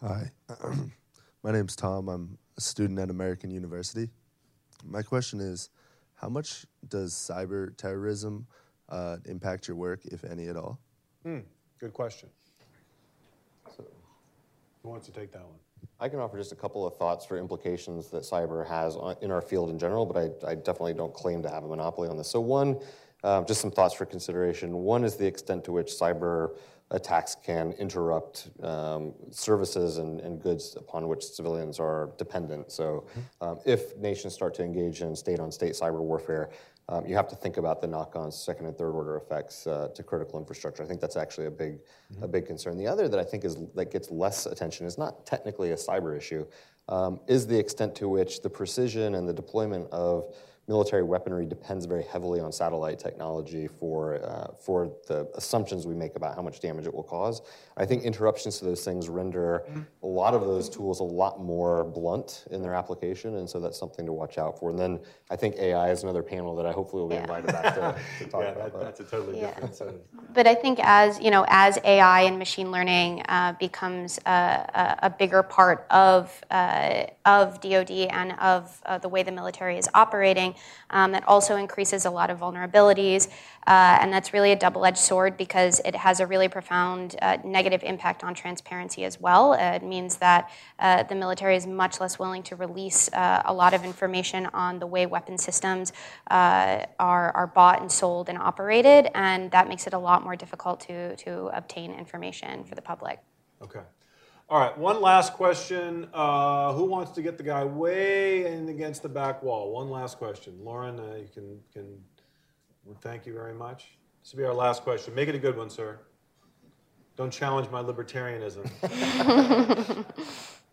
Hi. My name's Tom. I'm a student at American University. My question is how much does cyber terrorism uh, impact your work, if any at all? Hmm, good question. So, who wants to take that one? I can offer just a couple of thoughts for implications that cyber has in our field in general, but I, I definitely don't claim to have a monopoly on this. So, one, uh, just some thoughts for consideration. One is the extent to which cyber attacks can interrupt um, services and, and, goods upon which civilians are dependent. So, mm-hmm. um, if nations start to engage in state on state cyber warfare, um, you have to think about the knock-on second and third order effects uh, to critical infrastructure. I think that's actually a big, mm-hmm. a big concern. The other that I think is that gets less attention is not technically a cyber issue, um, is the extent to which the precision and the deployment of military weaponry depends very heavily on satellite technology for, uh, for the assumptions we make about how much damage it will cause. I think interruptions to those things render a lot of those tools a lot more blunt in their application, and so that's something to watch out for. And then I think AI is another panel that I hopefully will be invited back to, to talk Yeah, about. that- that's a totally Yeah. different set But I think as you know, as AI and machine learning uh, becomes a, a, a bigger part of uh, of DoD and of uh, the way the military is operating, um, that also increases a lot of vulnerabilities, uh, and that's really a double-edged sword because it has a really profound uh, negative impact on transparency as well. Uh, it means that uh, the military is much less willing to release uh, a lot of information on the way weapon systems uh, are, are bought and sold and operated, and that makes it a lot more difficult to, to obtain information for the public. Okay. All right, one last question. Uh, who wants to get the guy way in against the back wall? One last question. Lauren, uh, you can, can, thank you very much. This will be our last question. Make it a good one, sir. Don't challenge my libertarianism.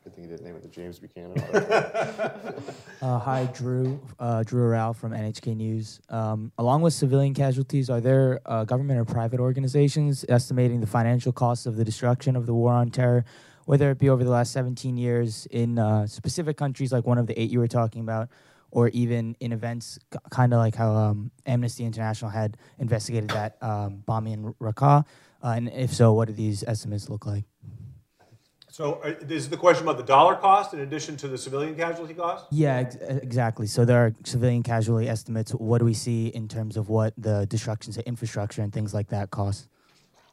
Good thing you didn't name it the James Buchanan. Uh, hi, Drew. Uh, Drew Rao from NHK News. Um, along with civilian casualties, are there uh, government or private organizations estimating the financial costs of the destruction of the war on terror, whether it be over the last 17 years in uh, specific countries like one of the eight you were talking about, or even in events k- kind of like how um, Amnesty International had investigated that um, bombing in Raqqa? Uh, and if so, what do these estimates look like? So, uh, this is the question about the dollar cost in addition to the civilian casualty cost? Yeah, ex- exactly. So there are civilian casualty estimates. What do we see in terms of what the destruction to infrastructure and things like that cost?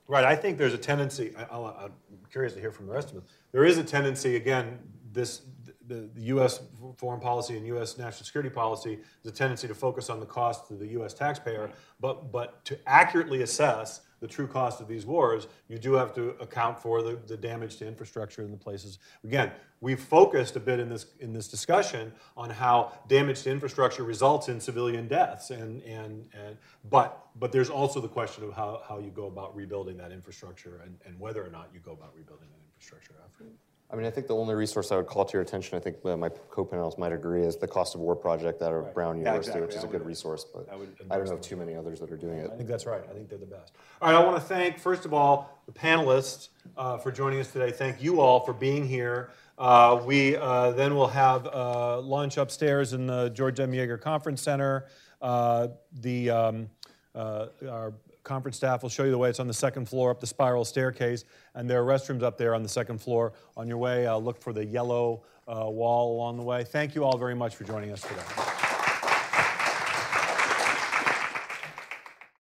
Right. I think there's a tendency. I, I'll, I'm curious to hear from the rest of them. There is a tendency. Again, this the, the U.S. foreign policy and U.S. national security policy is a tendency to focus on the cost to the U.S. taxpayer, but but to accurately assess the true cost of these wars, you do have to account for the, the damage to infrastructure in the places. Again, we've focused a bit in this in this discussion on how damage to infrastructure results in civilian deaths, and and, and but but there's also the question of how, how you go about rebuilding that infrastructure and, and whether or not you go about rebuilding that infrastructure after. I mean, I think the only resource I would call to your attention, I think my co-panelists might agree, is the Cost of War Project out of Brown Yeah, University, exactly. which is I a good would- resource, but I I don't know of too many others that are doing it. I think that's right. I think they're the best. All right, I want to thank, first of all, the panelists uh, for joining us today. Thank you all for being here. Uh, we uh, then will have uh, lunch upstairs in the George M. Yeager Conference Center. Uh, the um, uh, our conference staff will show you the way. It's on the second floor up the spiral staircase, and there are restrooms up there on the second floor. On your way, uh, look for the yellow uh, wall along the way. Thank you all very much for joining us today.